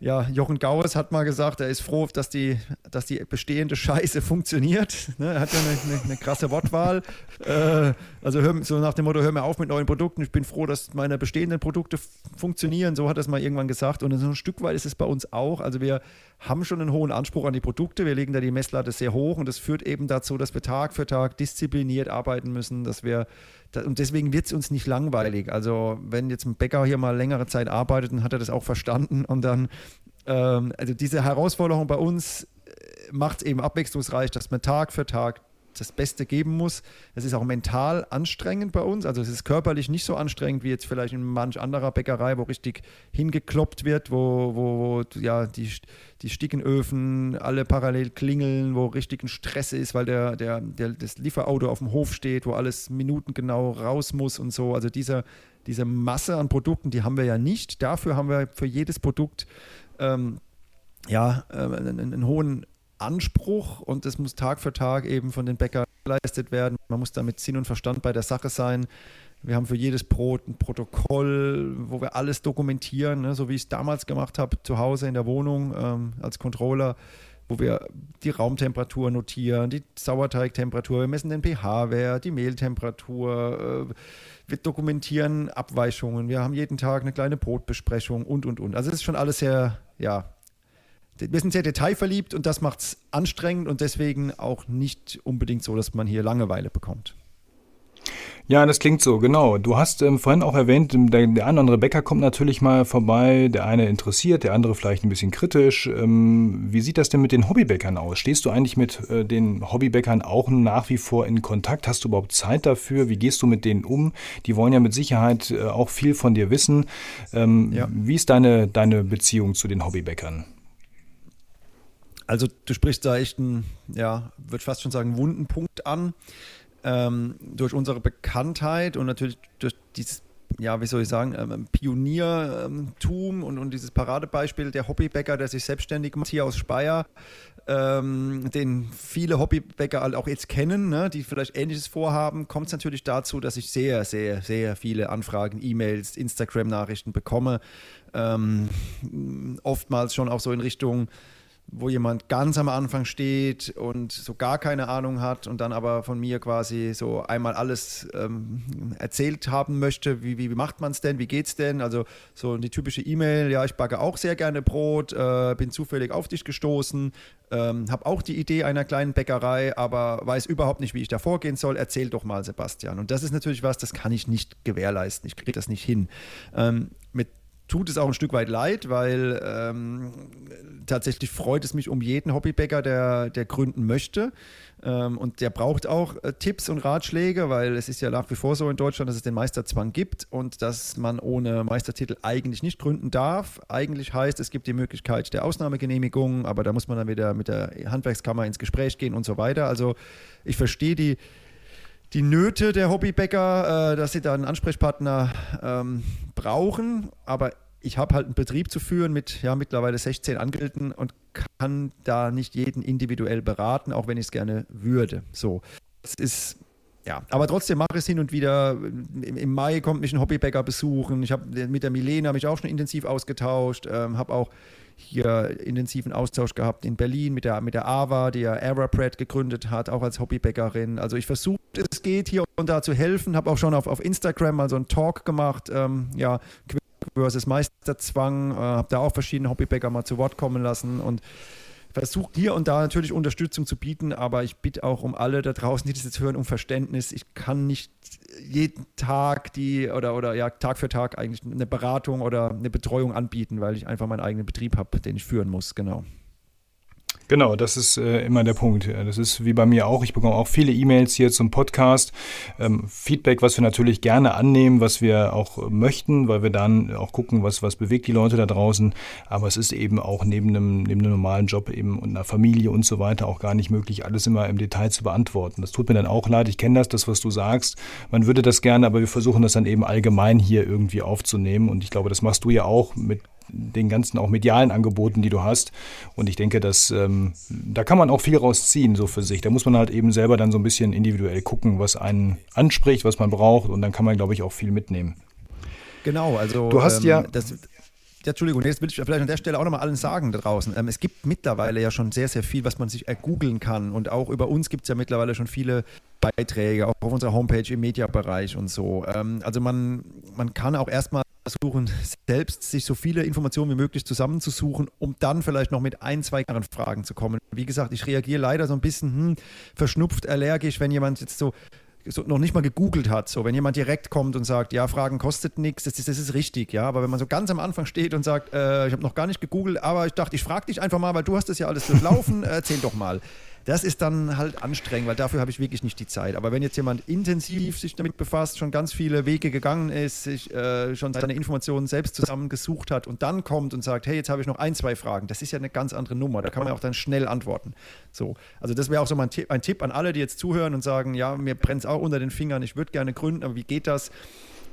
ja, Jochen Gauers hat mal gesagt, er ist froh, dass die, dass die bestehende Scheiße funktioniert. [LAUGHS] Ne, er hat ja eine, eine, eine krasse Wortwahl. Äh, also hör, so nach dem Motto, hör mir auf mit neuen Produkten. Ich bin froh, dass meine bestehenden Produkte funktionieren. So hat er es mal irgendwann gesagt. Und so ein Stück weit ist es bei uns auch. Also wir haben schon einen hohen Anspruch an die Produkte. Wir legen da die Messlatte sehr hoch und das führt eben dazu, dass wir Tag für Tag diszipliniert arbeiten müssen, dass wir und deswegen wird es uns nicht langweilig. Also wenn jetzt ein Bäcker hier mal längere Zeit arbeitet, dann hat er das auch verstanden und dann ähm, also diese Herausforderung bei uns äh, macht es eben abwechslungsreich, dass man Tag für Tag das Beste geben muss. Es ist auch mental anstrengend bei uns. Also es ist körperlich nicht so anstrengend wie jetzt vielleicht in manch anderer Bäckerei, wo richtig hingekloppt wird, wo, wo, wo ja, die, die Stickenöfen alle parallel klingeln, wo richtig ein Stress ist, weil der, der, der, das Lieferauto auf dem Hof steht, wo alles minutengenau raus muss und so. Also dieser, diese Masse an Produkten, die haben wir ja nicht. Dafür haben wir für jedes Produkt ähm, ja, äh, einen, einen, hohen Anspruch und es muss Tag für Tag eben von den Bäckern geleistet werden. Man muss da mit Sinn und Verstand bei der Sache sein. Wir haben für jedes Brot ein Protokoll, wo wir alles dokumentieren, ne, so wie ich es damals gemacht habe, zu Hause in der Wohnung ähm, als Controller, wo wir die Raumtemperatur notieren, die Sauerteigtemperatur, wir messen den pH-Wert, die Mehltemperatur. Äh, wir dokumentieren Abweichungen, wir haben jeden Tag eine kleine Brotbesprechung und, und, und. Also es ist schon alles sehr, ja, wir sind sehr detailverliebt und das macht es anstrengend und deswegen auch nicht unbedingt so, dass man hier Langeweile bekommt. Ja, das klingt so, genau. Du hast ähm, vorhin auch erwähnt, ähm, der, der eine andere Bäcker kommt natürlich mal vorbei, der eine interessiert, der andere vielleicht ein bisschen kritisch. Ähm, wie sieht das denn mit den Hobbybäckern aus? Stehst du eigentlich mit äh, den Hobbybäckern auch nach wie vor in Kontakt? Hast du überhaupt Zeit dafür? Wie gehst du mit denen um? Die wollen ja mit Sicherheit äh, auch viel von dir wissen. Ähm, ja. Wie ist deine, deine Beziehung zu den Hobbybäckern? Also du sprichst da echt einen, ja, würde fast schon sagen, wunden Punkt an ähm, durch unsere Bekanntheit und natürlich durch dieses, ja, wie soll ich sagen, ähm, Pioniertum und, und dieses Paradebeispiel der Hobbybäcker, der sich selbstständig macht hier aus Speyer, ähm, den viele Hobbybäcker auch jetzt kennen, ne, die vielleicht Ähnliches vorhaben, kommt es natürlich dazu, dass ich sehr, sehr, sehr viele Anfragen, E-Mails, Instagram-Nachrichten bekomme. Ähm, oftmals schon auch so in Richtung wo jemand ganz am Anfang steht und so gar keine Ahnung hat und dann aber von mir quasi so einmal alles ähm, erzählt haben möchte, wie, wie, macht man es denn, wie geht's denn? Also so die typische E-Mail, ja, ich backe auch sehr gerne Brot, äh, bin zufällig auf dich gestoßen, ähm, habe auch die Idee einer kleinen Bäckerei, aber weiß überhaupt nicht, wie ich da vorgehen soll. Erzähl doch mal, Sebastian. Und das ist natürlich was, das kann ich nicht gewährleisten. Ich kriege das nicht hin. Ähm, mit tut es auch ein Stück weit leid, weil ähm, tatsächlich freut es mich um jeden Hobbybäcker, der, der gründen möchte. Ähm, und der braucht auch äh, Tipps und Ratschläge, weil es ist ja nach wie vor so in Deutschland, dass es den Meisterzwang gibt und dass man ohne Meistertitel eigentlich nicht gründen darf. Eigentlich heißt, es gibt die Möglichkeit der Ausnahmegenehmigung, aber da muss man dann wieder mit der Handwerkskammer ins Gespräch gehen und so weiter. Also ich verstehe die die Nöte der Hobbybäcker, äh, dass sie da einen Ansprechpartner ähm, brauchen. Aber ich habe halt einen Betrieb zu führen mit ja, mittlerweile 16 Angestellten und kann da nicht jeden individuell beraten, auch wenn ich es gerne würde. So, das ist ja, aber trotzdem mache ich es hin und wieder. Im, Im, Mai kommt mich ein Hobbybäcker besuchen. Ich habe mit der Milena mich auch schon intensiv ausgetauscht, ähm, habe auch hier intensiven Austausch gehabt in Berlin mit der, mit der Ava, die ja Aeroprad gegründet hat, auch als Hobbybäckerin. Also ich versuche, es geht hier und da zu helfen, habe auch schon auf, auf Instagram mal so einen Talk gemacht, ähm, ja, versus Meisterzwang, äh, habe da auch verschiedene Hobbybäcker mal zu Wort kommen lassen und versucht hier und da natürlich Unterstützung zu bieten, aber ich bitte auch um alle da draußen, die das jetzt hören, um Verständnis. Ich kann nicht jeden Tag die oder, oder ja, Tag für Tag eigentlich eine Beratung oder eine Betreuung anbieten, weil ich einfach meinen eigenen Betrieb habe, den ich führen muss, genau. Genau, das ist äh, immer der Punkt. Das ist wie bei mir auch. Ich bekomme auch viele E-Mails hier zum Podcast. Ähm, Feedback, was wir natürlich gerne annehmen, was wir auch möchten, weil wir dann auch gucken, was, was bewegt die Leute da draußen. Aber es ist eben auch neben einem, neben einem normalen Job eben und einer Familie und so weiter auch gar nicht möglich, alles immer im Detail zu beantworten. Das tut mir dann auch leid. Ich kenne das, das, was du sagst. Man würde das gerne, aber wir versuchen das dann eben allgemein hier irgendwie aufzunehmen. Und ich glaube, das machst du ja auch mit den ganzen auch medialen Angeboten, die du hast. Und ich denke, dass ähm, da kann man auch viel rausziehen, so für sich. Da muss man halt eben selber dann so ein bisschen individuell gucken, was einen anspricht, was man braucht. Und dann kann man, glaube ich, auch viel mitnehmen. Genau, also du hast ähm, ja. Das, ja, Entschuldigung, jetzt will ich vielleicht an der Stelle auch nochmal allen sagen da draußen. Ähm, es gibt mittlerweile ja schon sehr, sehr viel, was man sich ergoogeln kann. Und auch über uns gibt es ja mittlerweile schon viele Beiträge, auch auf unserer Homepage im Mediabereich und so. Ähm, also man, man kann auch erstmal versuchen, selbst sich so viele Informationen wie möglich zusammenzusuchen, um dann vielleicht noch mit ein, zwei anderen Fragen zu kommen. Wie gesagt, ich reagiere leider so ein bisschen hm, verschnupft, allergisch, wenn jemand jetzt so, so, noch nicht mal gegoogelt hat. So, wenn jemand direkt kommt und sagt, ja, Fragen kostet nichts, das ist, das ist richtig, ja. Aber wenn man so ganz am Anfang steht und sagt, äh, ich habe noch gar nicht gegoogelt, aber ich dachte, ich frage dich einfach mal, weil du hast das ja alles durchlaufen, [LAUGHS] erzähl doch mal. Das ist dann halt anstrengend, weil dafür habe ich wirklich nicht die Zeit. Aber wenn jetzt jemand intensiv sich damit befasst, schon ganz viele Wege gegangen ist, sich äh, schon seine Informationen selbst zusammengesucht hat und dann kommt und sagt, hey, jetzt habe ich noch ein, zwei Fragen, das ist ja eine ganz andere Nummer. Da kann man auch dann schnell antworten. So, also das wäre auch so mein Tipp, ein Tipp an alle, die jetzt zuhören und sagen, ja, mir brennt es auch unter den Fingern, ich würde gerne gründen, aber wie geht das?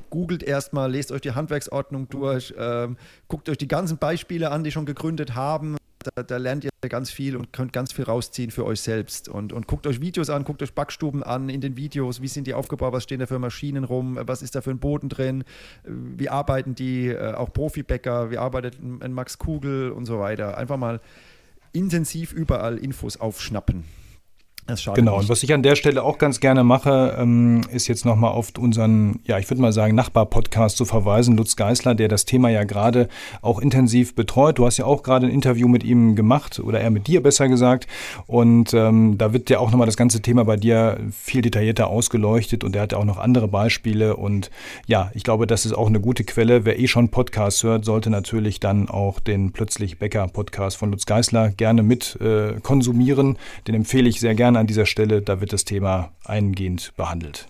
googelt erstmal, lest euch die Handwerksordnung durch, ähm, guckt euch die ganzen Beispiele an, die schon gegründet haben da, da, lernt ihr ganz viel und könnt ganz viel rausziehen für euch selbst. Und, und guckt euch Videos an, guckt euch Backstuben an in den Videos. Wie sind die aufgebaut? Was stehen da für Maschinen rum? Was ist da für ein Boden drin? Wie arbeiten die? Äh, auch Profibäcker, wie arbeitet ein Max Kugel und so weiter. Einfach mal intensiv überall Infos aufschnappen genau, nicht. und was ich an der Stelle auch ganz gerne mache, ähm, ist jetzt nochmal auf unseren, ja, ich würde mal sagen, Nachbar-Podcast zu verweisen, Lutz Geisler, der das Thema ja gerade auch intensiv betreut. Du hast ja auch gerade ein Interview mit ihm gemacht, oder er mit dir besser gesagt. Und ähm, da wird ja auch nochmal das ganze Thema bei dir viel detaillierter ausgeleuchtet und er hat ja auch noch andere Beispiele. Und ja, ich glaube, das ist auch eine gute Quelle. Wer eh schon Podcasts hört, sollte natürlich dann auch den Plötzlich Bäcker Podcast von Lutz Geisler gerne mit äh, konsumieren. Den empfehle ich sehr gerne an dieser Stelle, da wird das Thema eingehend behandelt.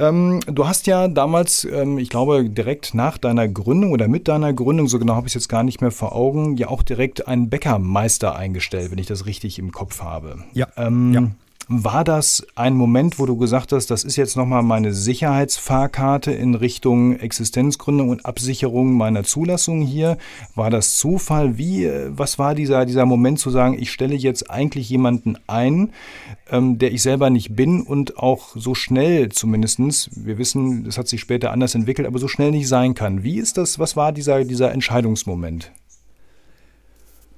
Ähm, du hast ja damals, ähm, ich glaube, direkt nach deiner Gründung oder mit deiner Gründung, so genau habe ich es jetzt gar nicht mehr vor Augen, ja auch direkt einen Bäckermeister eingestellt, wenn ich das richtig im Kopf habe. Ja. Ähm, ja. War das ein Moment, wo du gesagt hast, das ist jetzt nochmal meine Sicherheitsfahrkarte in Richtung Existenzgründung und Absicherung meiner Zulassung hier? War das Zufall? Wie, äh, was war dieser, dieser Moment zu sagen, ich stelle jetzt eigentlich jemanden ein, ähm, der ich selber nicht bin und auch so schnell zumindestens, wir wissen, das hat sich später anders entwickelt, aber so schnell nicht sein kann. Wie ist das, was war dieser, dieser Entscheidungsmoment?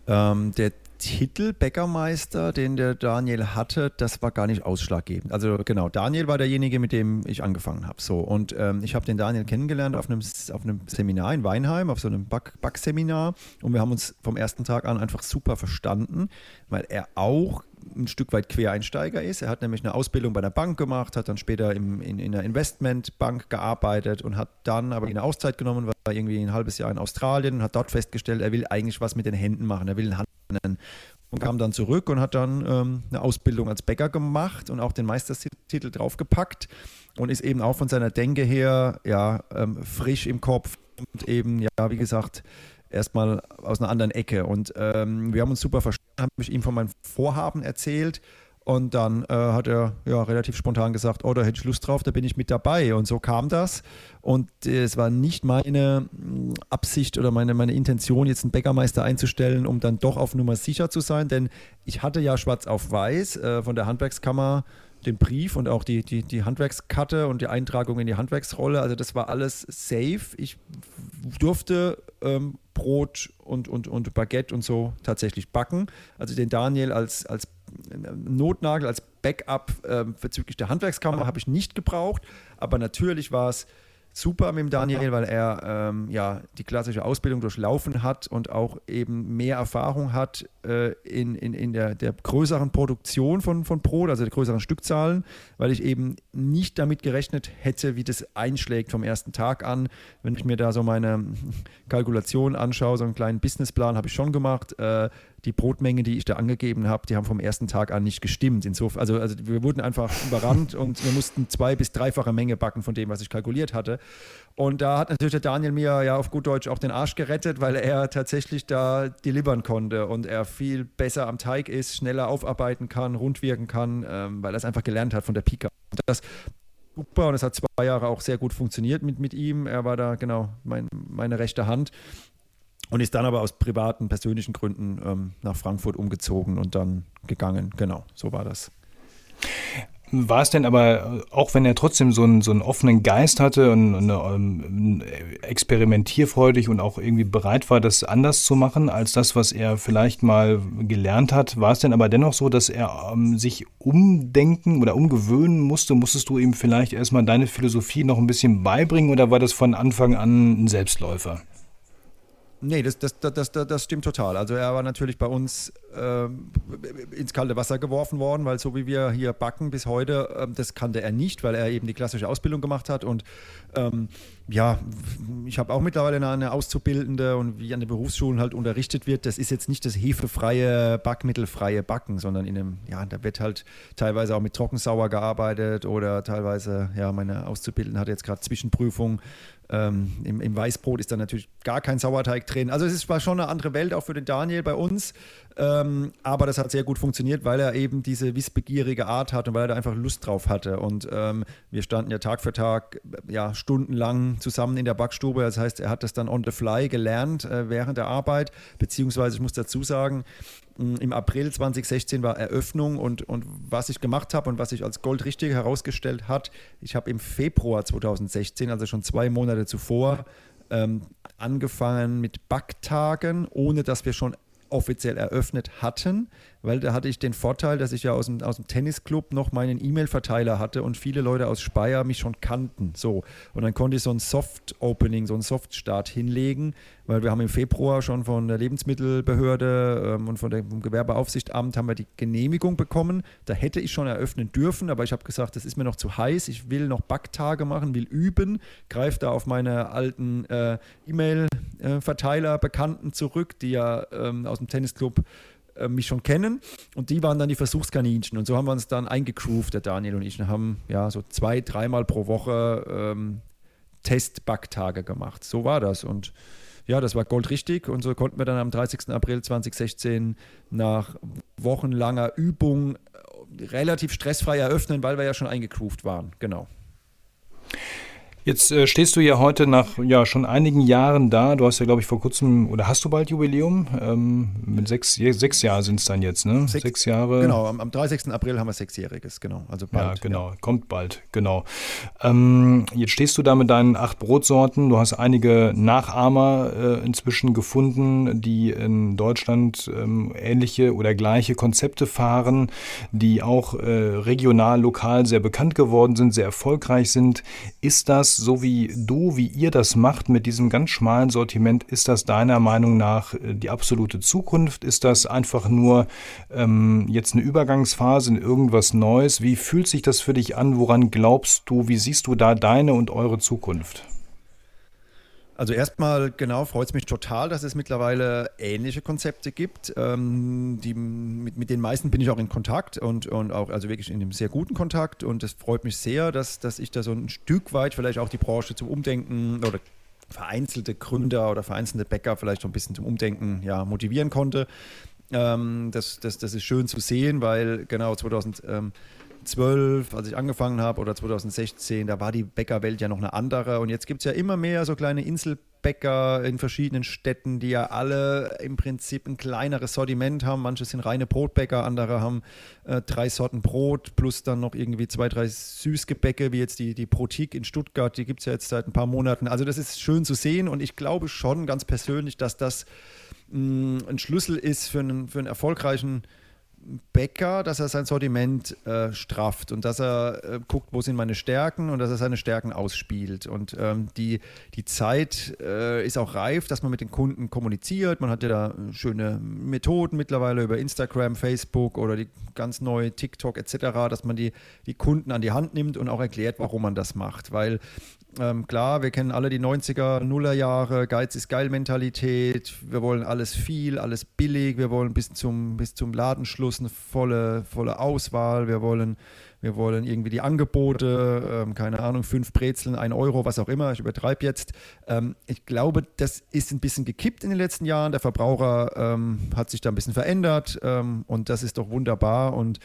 Ähm, der Titel Bäckermeister, den der Daniel hatte, das war gar nicht ausschlaggebend. Also genau, Daniel war derjenige, mit dem ich angefangen habe. So, und ähm, ich habe den Daniel kennengelernt auf einem, auf einem Seminar in Weinheim, auf so einem Back Backseminar. Und wir haben uns vom ersten Tag an einfach super verstanden, weil er auch ein Stück weit Quereinsteiger ist. Er hat nämlich eine Ausbildung bei der Bank gemacht, hat dann später im, in, in einer Investmentbank gearbeitet und hat dann aber eine Auszeit genommen, war irgendwie ein halbes Jahr in Australien und hat dort festgestellt, er will eigentlich was mit den Händen machen, er will einen Hand und kam dann zurück und hat dann ähm, eine Ausbildung als Bäcker gemacht und auch den Meistertitel draufgepackt und ist eben auch von seiner Denke her ja ähm, frisch im Kopf und eben ja wie gesagt erstmal aus einer anderen Ecke. Und ähm, wir haben uns super verstanden, habe ich ihm von meinem Vorhaben erzählt. Und dann äh, hat er ja relativ spontan gesagt, oh, da hätte ich Lust drauf, da bin ich mit dabei. Und so kam das. Und äh, es war nicht meine mm, Absicht oder meine, meine Intention, jetzt einen Bäckermeister einzustellen, um dann doch auf Nummer sicher zu sein. Denn ich hatte ja schwarz auf weiß äh, von der Handwerkskammer den Brief und auch die, die, die Handwerkskarte und die Eintragung in die Handwerksrolle. Also das war alles safe. Ich durfte ähm, Brot und, und, und Baguette und so tatsächlich backen. Also den Daniel als, als Notnagel, als Backup äh, bezüglich der Handwerkskammer habe ich nicht gebraucht. Aber natürlich war es super mit dem Daniel, weil er ähm, ja die klassische Ausbildung durchlaufen hat und auch eben mehr Erfahrung hat äh, in, in, in der, der größeren Produktion von, von Brot, also der größeren Stückzahlen, weil ich eben nicht damit gerechnet hätte, wie das einschlägt vom ersten Tag an. Wenn ich mir da so meine [LAUGHS] Kalkulation anschaue, so einen kleinen Businessplan habe ich schon gemacht. Äh, die Brotmenge, die ich da angegeben habe, die haben vom ersten Tag an nicht gestimmt. Insofern, also, also wir wurden einfach überrannt [LAUGHS] und wir mussten zwei- bis dreifache Menge backen von dem, was ich kalkuliert hatte. Und da hat natürlich der Daniel mir ja auf gut Deutsch auch den Arsch gerettet, weil er tatsächlich da delivern konnte und er viel besser am Teig ist, schneller aufarbeiten kann, rund wirken kann, ähm, weil er es einfach gelernt hat von der Pika. Und das super und es hat zwei Jahre auch sehr gut funktioniert mit, mit ihm. Er war da genau mein, meine rechte Hand und ist dann aber aus privaten, persönlichen Gründen ähm, nach Frankfurt umgezogen und dann gegangen. Genau, so war das. War es denn aber, auch wenn er trotzdem so einen, so einen offenen Geist hatte und eine, um, experimentierfreudig und auch irgendwie bereit war, das anders zu machen als das, was er vielleicht mal gelernt hat, war es denn aber dennoch so, dass er um, sich umdenken oder umgewöhnen musste? Musstest du ihm vielleicht erstmal deine Philosophie noch ein bisschen beibringen oder war das von Anfang an ein Selbstläufer? Nee, das, das, das, das, stimmt total. Also er war natürlich bei uns äh, ins kalte Wasser geworfen worden, weil so wie wir hier backen bis heute, äh, das kannte er nicht, weil er eben die klassische Ausbildung gemacht hat. Und ähm, ja, ich habe auch mittlerweile eine Auszubildende und wie an den Berufsschulen halt unterrichtet wird, das ist jetzt nicht das hefefreie, backmittelfreie Backen, sondern in einem, ja, da wird halt teilweise auch mit Trockensauer gearbeitet oder teilweise, ja, meine Auszubildende hat jetzt gerade Zwischenprüfung ähm, im, im, Weißbrot ist da natürlich gar kein Sauerteig drin. Also es ist, war schon eine andere Welt auch für den Daniel bei uns. Ähm, aber das hat sehr gut funktioniert, weil er eben diese wissbegierige Art hat und weil er da einfach Lust drauf hatte. Und ähm, wir standen ja Tag für Tag ja, stundenlang zusammen in der Backstube. Das heißt, er hat das dann on the fly gelernt äh, während der Arbeit. Beziehungsweise, ich muss dazu sagen, im April 2016 war Eröffnung und, und was ich gemacht habe und was sich als Gold richtig herausgestellt hat, ich habe im Februar 2016, also schon zwei Monate zuvor, ähm, angefangen mit Backtagen, ohne dass wir schon offiziell eröffnet hatten, weil da hatte ich den Vorteil, dass ich ja aus dem, aus dem Tennisclub noch meinen E-Mail-Verteiler hatte und viele Leute aus Speyer mich schon kannten. So. Und dann konnte ich so ein Soft-Opening, so einen Soft-Start hinlegen, weil wir haben im Februar schon von der Lebensmittelbehörde ähm, und von dem Gewerbeaufsichtamt haben wir die Genehmigung bekommen. Da hätte ich schon eröffnen dürfen, aber ich habe gesagt, das ist mir noch zu heiß. Ich will noch Backtage machen, will üben, greife da auf meine alten äh, E-Mail-Verteiler, Bekannten zurück, die ja ähm, aus dem Tennisclub äh, mich schon kennen und die waren dann die Versuchskaninchen und so haben wir uns dann eingegroovt, der Daniel und ich, und haben ja so zwei, dreimal pro Woche ähm, Testbacktage gemacht. So war das und ja, das war goldrichtig und so konnten wir dann am 30. April 2016 nach wochenlanger Übung äh, relativ stressfrei eröffnen, weil wir ja schon eingegroovt waren. Genau. Jetzt äh, stehst du ja heute nach ja schon einigen Jahren da. Du hast ja, glaube ich, vor kurzem oder hast du bald Jubiläum? Ähm, mit sechs, sechs Jahre sind es dann jetzt, ne? Sechs, sechs, Jahre. Genau, am, am 30. April haben wir sechsjähriges, genau. Also bald. Ja, genau, ja. kommt bald, genau. Ähm, jetzt stehst du da mit deinen acht Brotsorten. Du hast einige Nachahmer äh, inzwischen gefunden, die in Deutschland ähm, ähnliche oder gleiche Konzepte fahren, die auch äh, regional, lokal sehr bekannt geworden sind, sehr erfolgreich sind. Ist das so wie du, wie ihr das macht mit diesem ganz schmalen Sortiment, ist das deiner Meinung nach äh, die absolute Zukunft? Ist das einfach nur ähm, jetzt eine Übergangsphase in irgendwas Neues? Wie fühlt sich das für dich an? Woran glaubst du? Wie siehst du da deine und eure Zukunft? Also erstmal genau freut es mich total, dass es mittlerweile ähnliche Konzepte gibt. Ähm, die, mit, mit den meisten bin ich auch in Kontakt und, und auch also wirklich in einem sehr guten Kontakt und es freut mich sehr, dass, dass ich da so ein Stück weit vielleicht auch die Branche zum Umdenken oder vereinzelte Gründer oder vereinzelte Bäcker vielleicht so ein bisschen zum Umdenken ja, motivieren konnte. Ähm, das, das, das ist schön zu sehen, weil genau 2000 ähm, 2012, als ich angefangen habe, oder 2016, da war die Bäckerwelt ja noch eine andere. Und jetzt gibt es ja immer mehr so kleine Insel. Brotbäcker in verschiedenen Städten, die ja alle im Prinzip ein kleineres Sortiment haben. Manche sind reine Brotbäcker, andere haben äh, drei Sorten Brot plus dann noch irgendwie zwei, drei Süßgebäcke, wie jetzt die, die Protik in Stuttgart, die gibt es ja jetzt seit ein paar Monaten. Also das ist schön zu sehen und ich glaube schon ganz persönlich, dass das mh, mm, ein Schlüssel ist für einen, für einen erfolgreichen Bäcker, dass er sein Sortiment äh, strafft und dass er äh, guckt, wo sind meine Stärken und dass er seine Stärken ausspielt. Und ähm, die, die Zeit äh, ist auch reif, dass man mit den Kunden kommuniziert. Man hat ja da schöne Methoden mittlerweile über Instagram, Facebook oder die ganz neue TikTok etc., dass man die, die Kunden an die Hand nimmt und auch erklärt, warum man das macht. Weil ähm, klar, wir kennen alle die 90er, Nuller Jahre, Geiz ist geil Mentalität. Wir wollen alles viel, alles billig. Wir wollen bis zum, bis zum Ladenschluss eine volle, volle Auswahl. Wir wollen, wir wollen irgendwie die Angebote, ähm, keine Ahnung, fünf Brezeln, ein Euro, was auch immer. Ich übertreibe jetzt. Ähm, ich glaube, das ist ein bisschen gekippt in den letzten Jahren. Der Verbraucher ähm, hat sich da ein bisschen verändert ähm, und das ist doch wunderbar. Und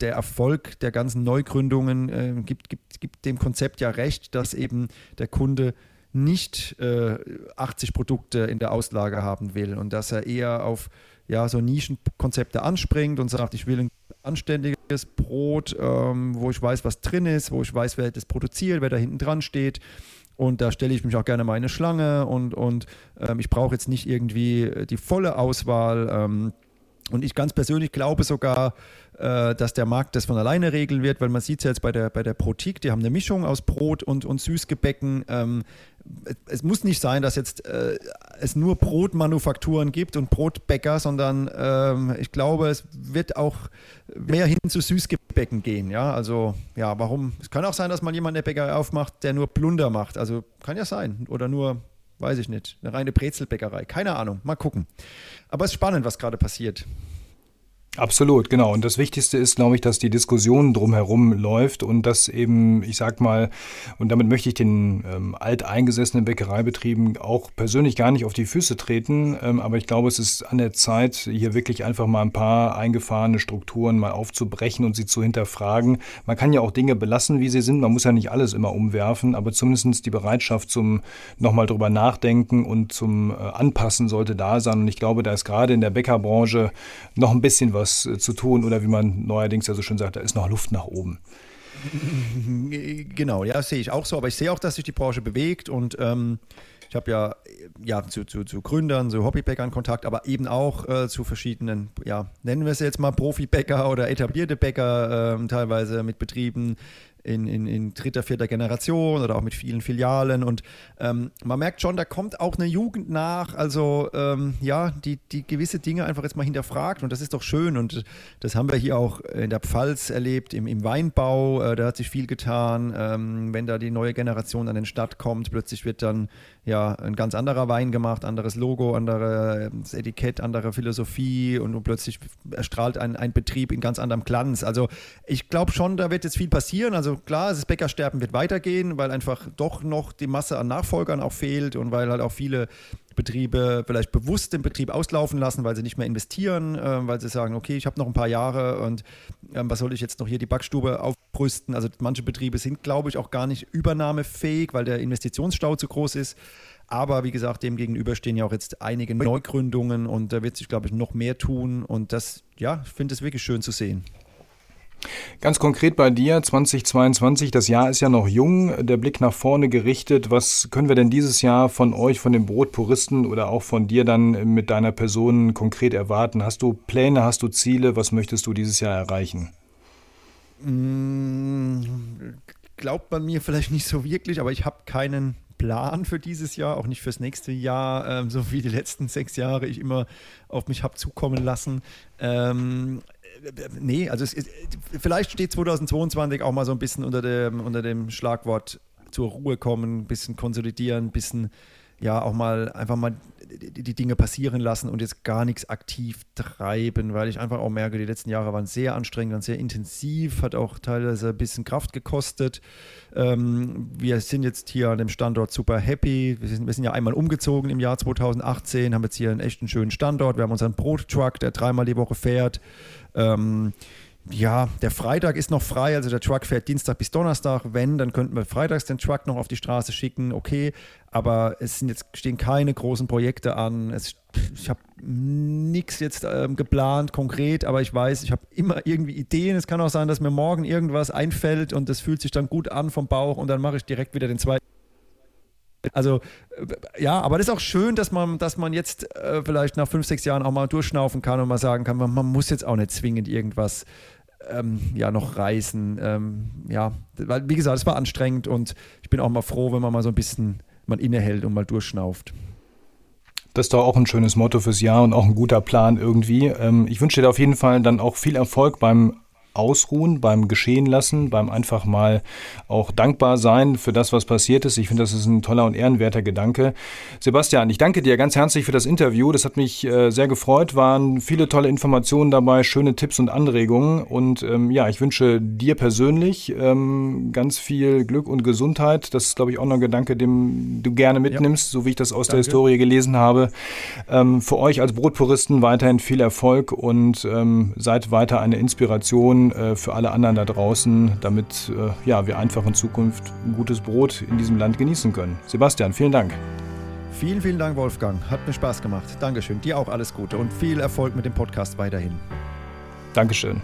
der Erfolg der ganzen Neugründungen äh, gibt, gibt, gibt dem Konzept ja recht, dass eben der Kunde nicht äh, 80 Produkte in der Auslage haben will und dass er eher auf ja, so Nischenkonzepte anspringt und sagt, ich will ein anständiges Brot, ähm, wo ich weiß, was drin ist, wo ich weiß, wer das produziert, wer da hinten dran steht. Und da stelle ich mich auch gerne mal in eine Schlange und, und ähm, ich brauche jetzt nicht irgendwie die volle Auswahl. Ähm, und ich ganz persönlich glaube sogar, äh, dass der Markt das von alleine regeln wird, weil man sieht es ja jetzt bei der, bei der Protik, die haben eine Mischung aus Brot und, und Süßgebäcken. Ähm, es, muss nicht sein, dass jetzt äh, es nur Brotmanufakturen gibt und Brotbäcker, sondern ähm, ich glaube, es wird auch mehr hin zu Süßgebäcken gehen. Ja, also ja, warum? Es kann auch sein, dass mal jemand eine Bäckerei aufmacht, der nur Plunder macht. Also kann ja sein. Oder nur weiß ich nicht, eine reine Brezelbäckerei. Keine Ahnung, mal gucken. Aber es ist spannend, was gerade passiert. Absolut, genau. Und das Wichtigste ist, glaube ich, dass die Diskussion drumherum läuft und dass eben, ich sag mal, und damit möchte ich den ähm, alteingesessenen Bäckereibetrieben auch persönlich gar nicht auf die Füße treten, ähm, aber ich glaube, es ist an der Zeit, hier wirklich einfach mal ein paar eingefahrene Strukturen mal aufzubrechen und sie zu hinterfragen. Man kann ja auch Dinge belassen, wie sie sind. Man muss ja nicht alles immer umwerfen, aber zumindest die Bereitschaft zum nochmal drüber nachdenken und zum äh, Anpassen sollte da sein. Und ich glaube, da ist gerade in der Bäckerbranche noch ein bisschen was was äh, zu tun oder wie man neuerdings ja so schön sagt, da ist noch Luft nach oben. [LAUGHS] Genau, ja, sehe ich auch so, aber ich sehe auch, dass sich die Branche bewegt und ähm, ich habe ja, ja zu, zu, zu, Gründern, zu Hobbybäckern Kontakt, aber eben auch äh, zu verschiedenen, ja, nennen wir es jetzt mal Profibäcker oder etablierte Bäcker, äh, teilweise mit Betrieben, in, in, in dritter, vierter Generation oder auch mit vielen Filialen. Und ähm, man merkt schon, da kommt auch eine Jugend nach, also ähm, ja, die, die gewisse Dinge einfach jetzt mal hinterfragt und das ist doch schön. Und das haben wir hier auch in der Pfalz erlebt, im, im Weinbau, äh, da hat sich viel getan. Ähm, wenn da die neue Generation an den Start kommt, plötzlich wird dann ja ein ganz anderer Wein gemacht, anderes Logo, anderes Etikett, andere Philosophie und, und plötzlich erstrahlt ein, ein Betrieb in ganz anderem Glanz. Also ich glaube schon, da wird jetzt viel passieren. Also klar, das Bäckersterben wird weitergehen, weil einfach doch noch die Masse an Nachfolgern auch fehlt und weil halt auch viele Betriebe vielleicht bewusst den Betrieb auslaufen lassen, weil sie nicht mehr investieren, äh, weil sie sagen, okay, ich habe noch ein paar Jahre und äh, was soll ich jetzt noch hier die Backstube aufrüsten? Also manche Betriebe sind, glaube ich, auch gar nicht übernahmefähig, weil der Investitionsstau zu groß ist. Aber wie gesagt, dem gegenüber stehen ja auch jetzt einige Neugründungen und da wird sich, glaube ich, noch mehr tun. Und das, ja, ich finde es wirklich schön zu sehen. Ganz konkret bei dir 2022, das Jahr ist ja noch jung, der Blick nach vorne gerichtet. Was können wir denn dieses Jahr von euch, von den Brotpuristen oder auch von dir dann mit deiner Person konkret erwarten? Hast du Pläne, hast du Ziele? Was möchtest du dieses Jahr erreichen? Mm, glaubt man mir vielleicht nicht so wirklich, aber ich habe keinen Plan für dieses Jahr, auch nicht fürs nächste Jahr, ähm, so wie die letzten sechs Jahre ich immer auf mich habe zukommen lassen. Ähm, nee, also es, vielleicht steht 2022 auch mal so ein bisschen unter dem, unter dem Schlagwort zur Ruhe kommen, ein bisschen konsolidieren, ein bisschen ja auch mal einfach mal die, Dinge passieren lassen und jetzt gar nichts aktiv treiben, weil ich einfach auch merke, die letzten Jahre waren sehr anstrengend und sehr intensiv, hat auch teilweise ein bisschen Kraft gekostet. Ähm, wir sind jetzt hier an dem Standort super happy. Wir sind, wir sind ja einmal umgezogen im Jahr 2018, haben jetzt hier einen echten schönen Standort. Wir haben unseren Brottruck, der dreimal die Woche fährt. Ähm, ja, der Freitag ist noch frei, also der Truck fährt Dienstag bis Donnerstag. Wenn, dann könnten wir freitags den Truck noch auf die Straße schicken, okay. Aber es sind jetzt, stehen keine großen Projekte an. Es, ich habe nichts jetzt ähm, geplant, konkret, aber ich weiß, ich habe immer irgendwie Ideen. Es kann auch sein, dass mir morgen irgendwas einfällt und das fühlt sich dann gut an vom Bauch und dann mache ich direkt wieder den zweiten. Also äh, ja, aber das ist auch schön, dass man, dass man jetzt äh, vielleicht nach fünf, sechs Jahren auch mal durchschnaufen kann und mal sagen kann, man, man muss jetzt auch nicht zwingend irgendwas ähm, ja noch reißen. Ähm, ja, weil wie gesagt, es war anstrengend und ich bin auch mal froh, wenn man mal so ein bisschen man innehält und mal durchschnauft. Das ist doch auch ein schönes Motto fürs Jahr und auch ein guter Plan irgendwie. Ähm, ich wünsche dir auf jeden Fall dann auch viel Erfolg beim ausruhen, beim Geschehen lassen, beim einfach mal auch dankbar sein für das, was passiert ist. Ich finde, das ist ein toller und ehrenwerter Gedanke. Sebastian, ich danke dir ganz herzlich für das Interview. Das hat mich äh, sehr gefreut. Waren viele tolle Informationen dabei, schöne Tipps und Anregungen. Und ähm, ja, ich wünsche dir persönlich ähm, ganz viel Glück und Gesundheit. Das ist, glaube ich, auch noch ein Gedanke, den du gerne mitnimmst, ja. so wie ich das aus danke. der Historie gelesen habe. Ähm, für euch als Brotpuristen weiterhin viel Erfolg und ähm, seid weiter eine Inspiration äh, für alle anderen da draußen, damit äh, ja, wir einfach in Zukunft ein gutes Brot in diesem Land genießen können. Sebastian, vielen Dank. Vielen, vielen Dank, Wolfgang. Hat mir Spaß gemacht. Dankeschön. Dir auch alles Gute und viel Erfolg mit dem Podcast weiterhin. Dankeschön.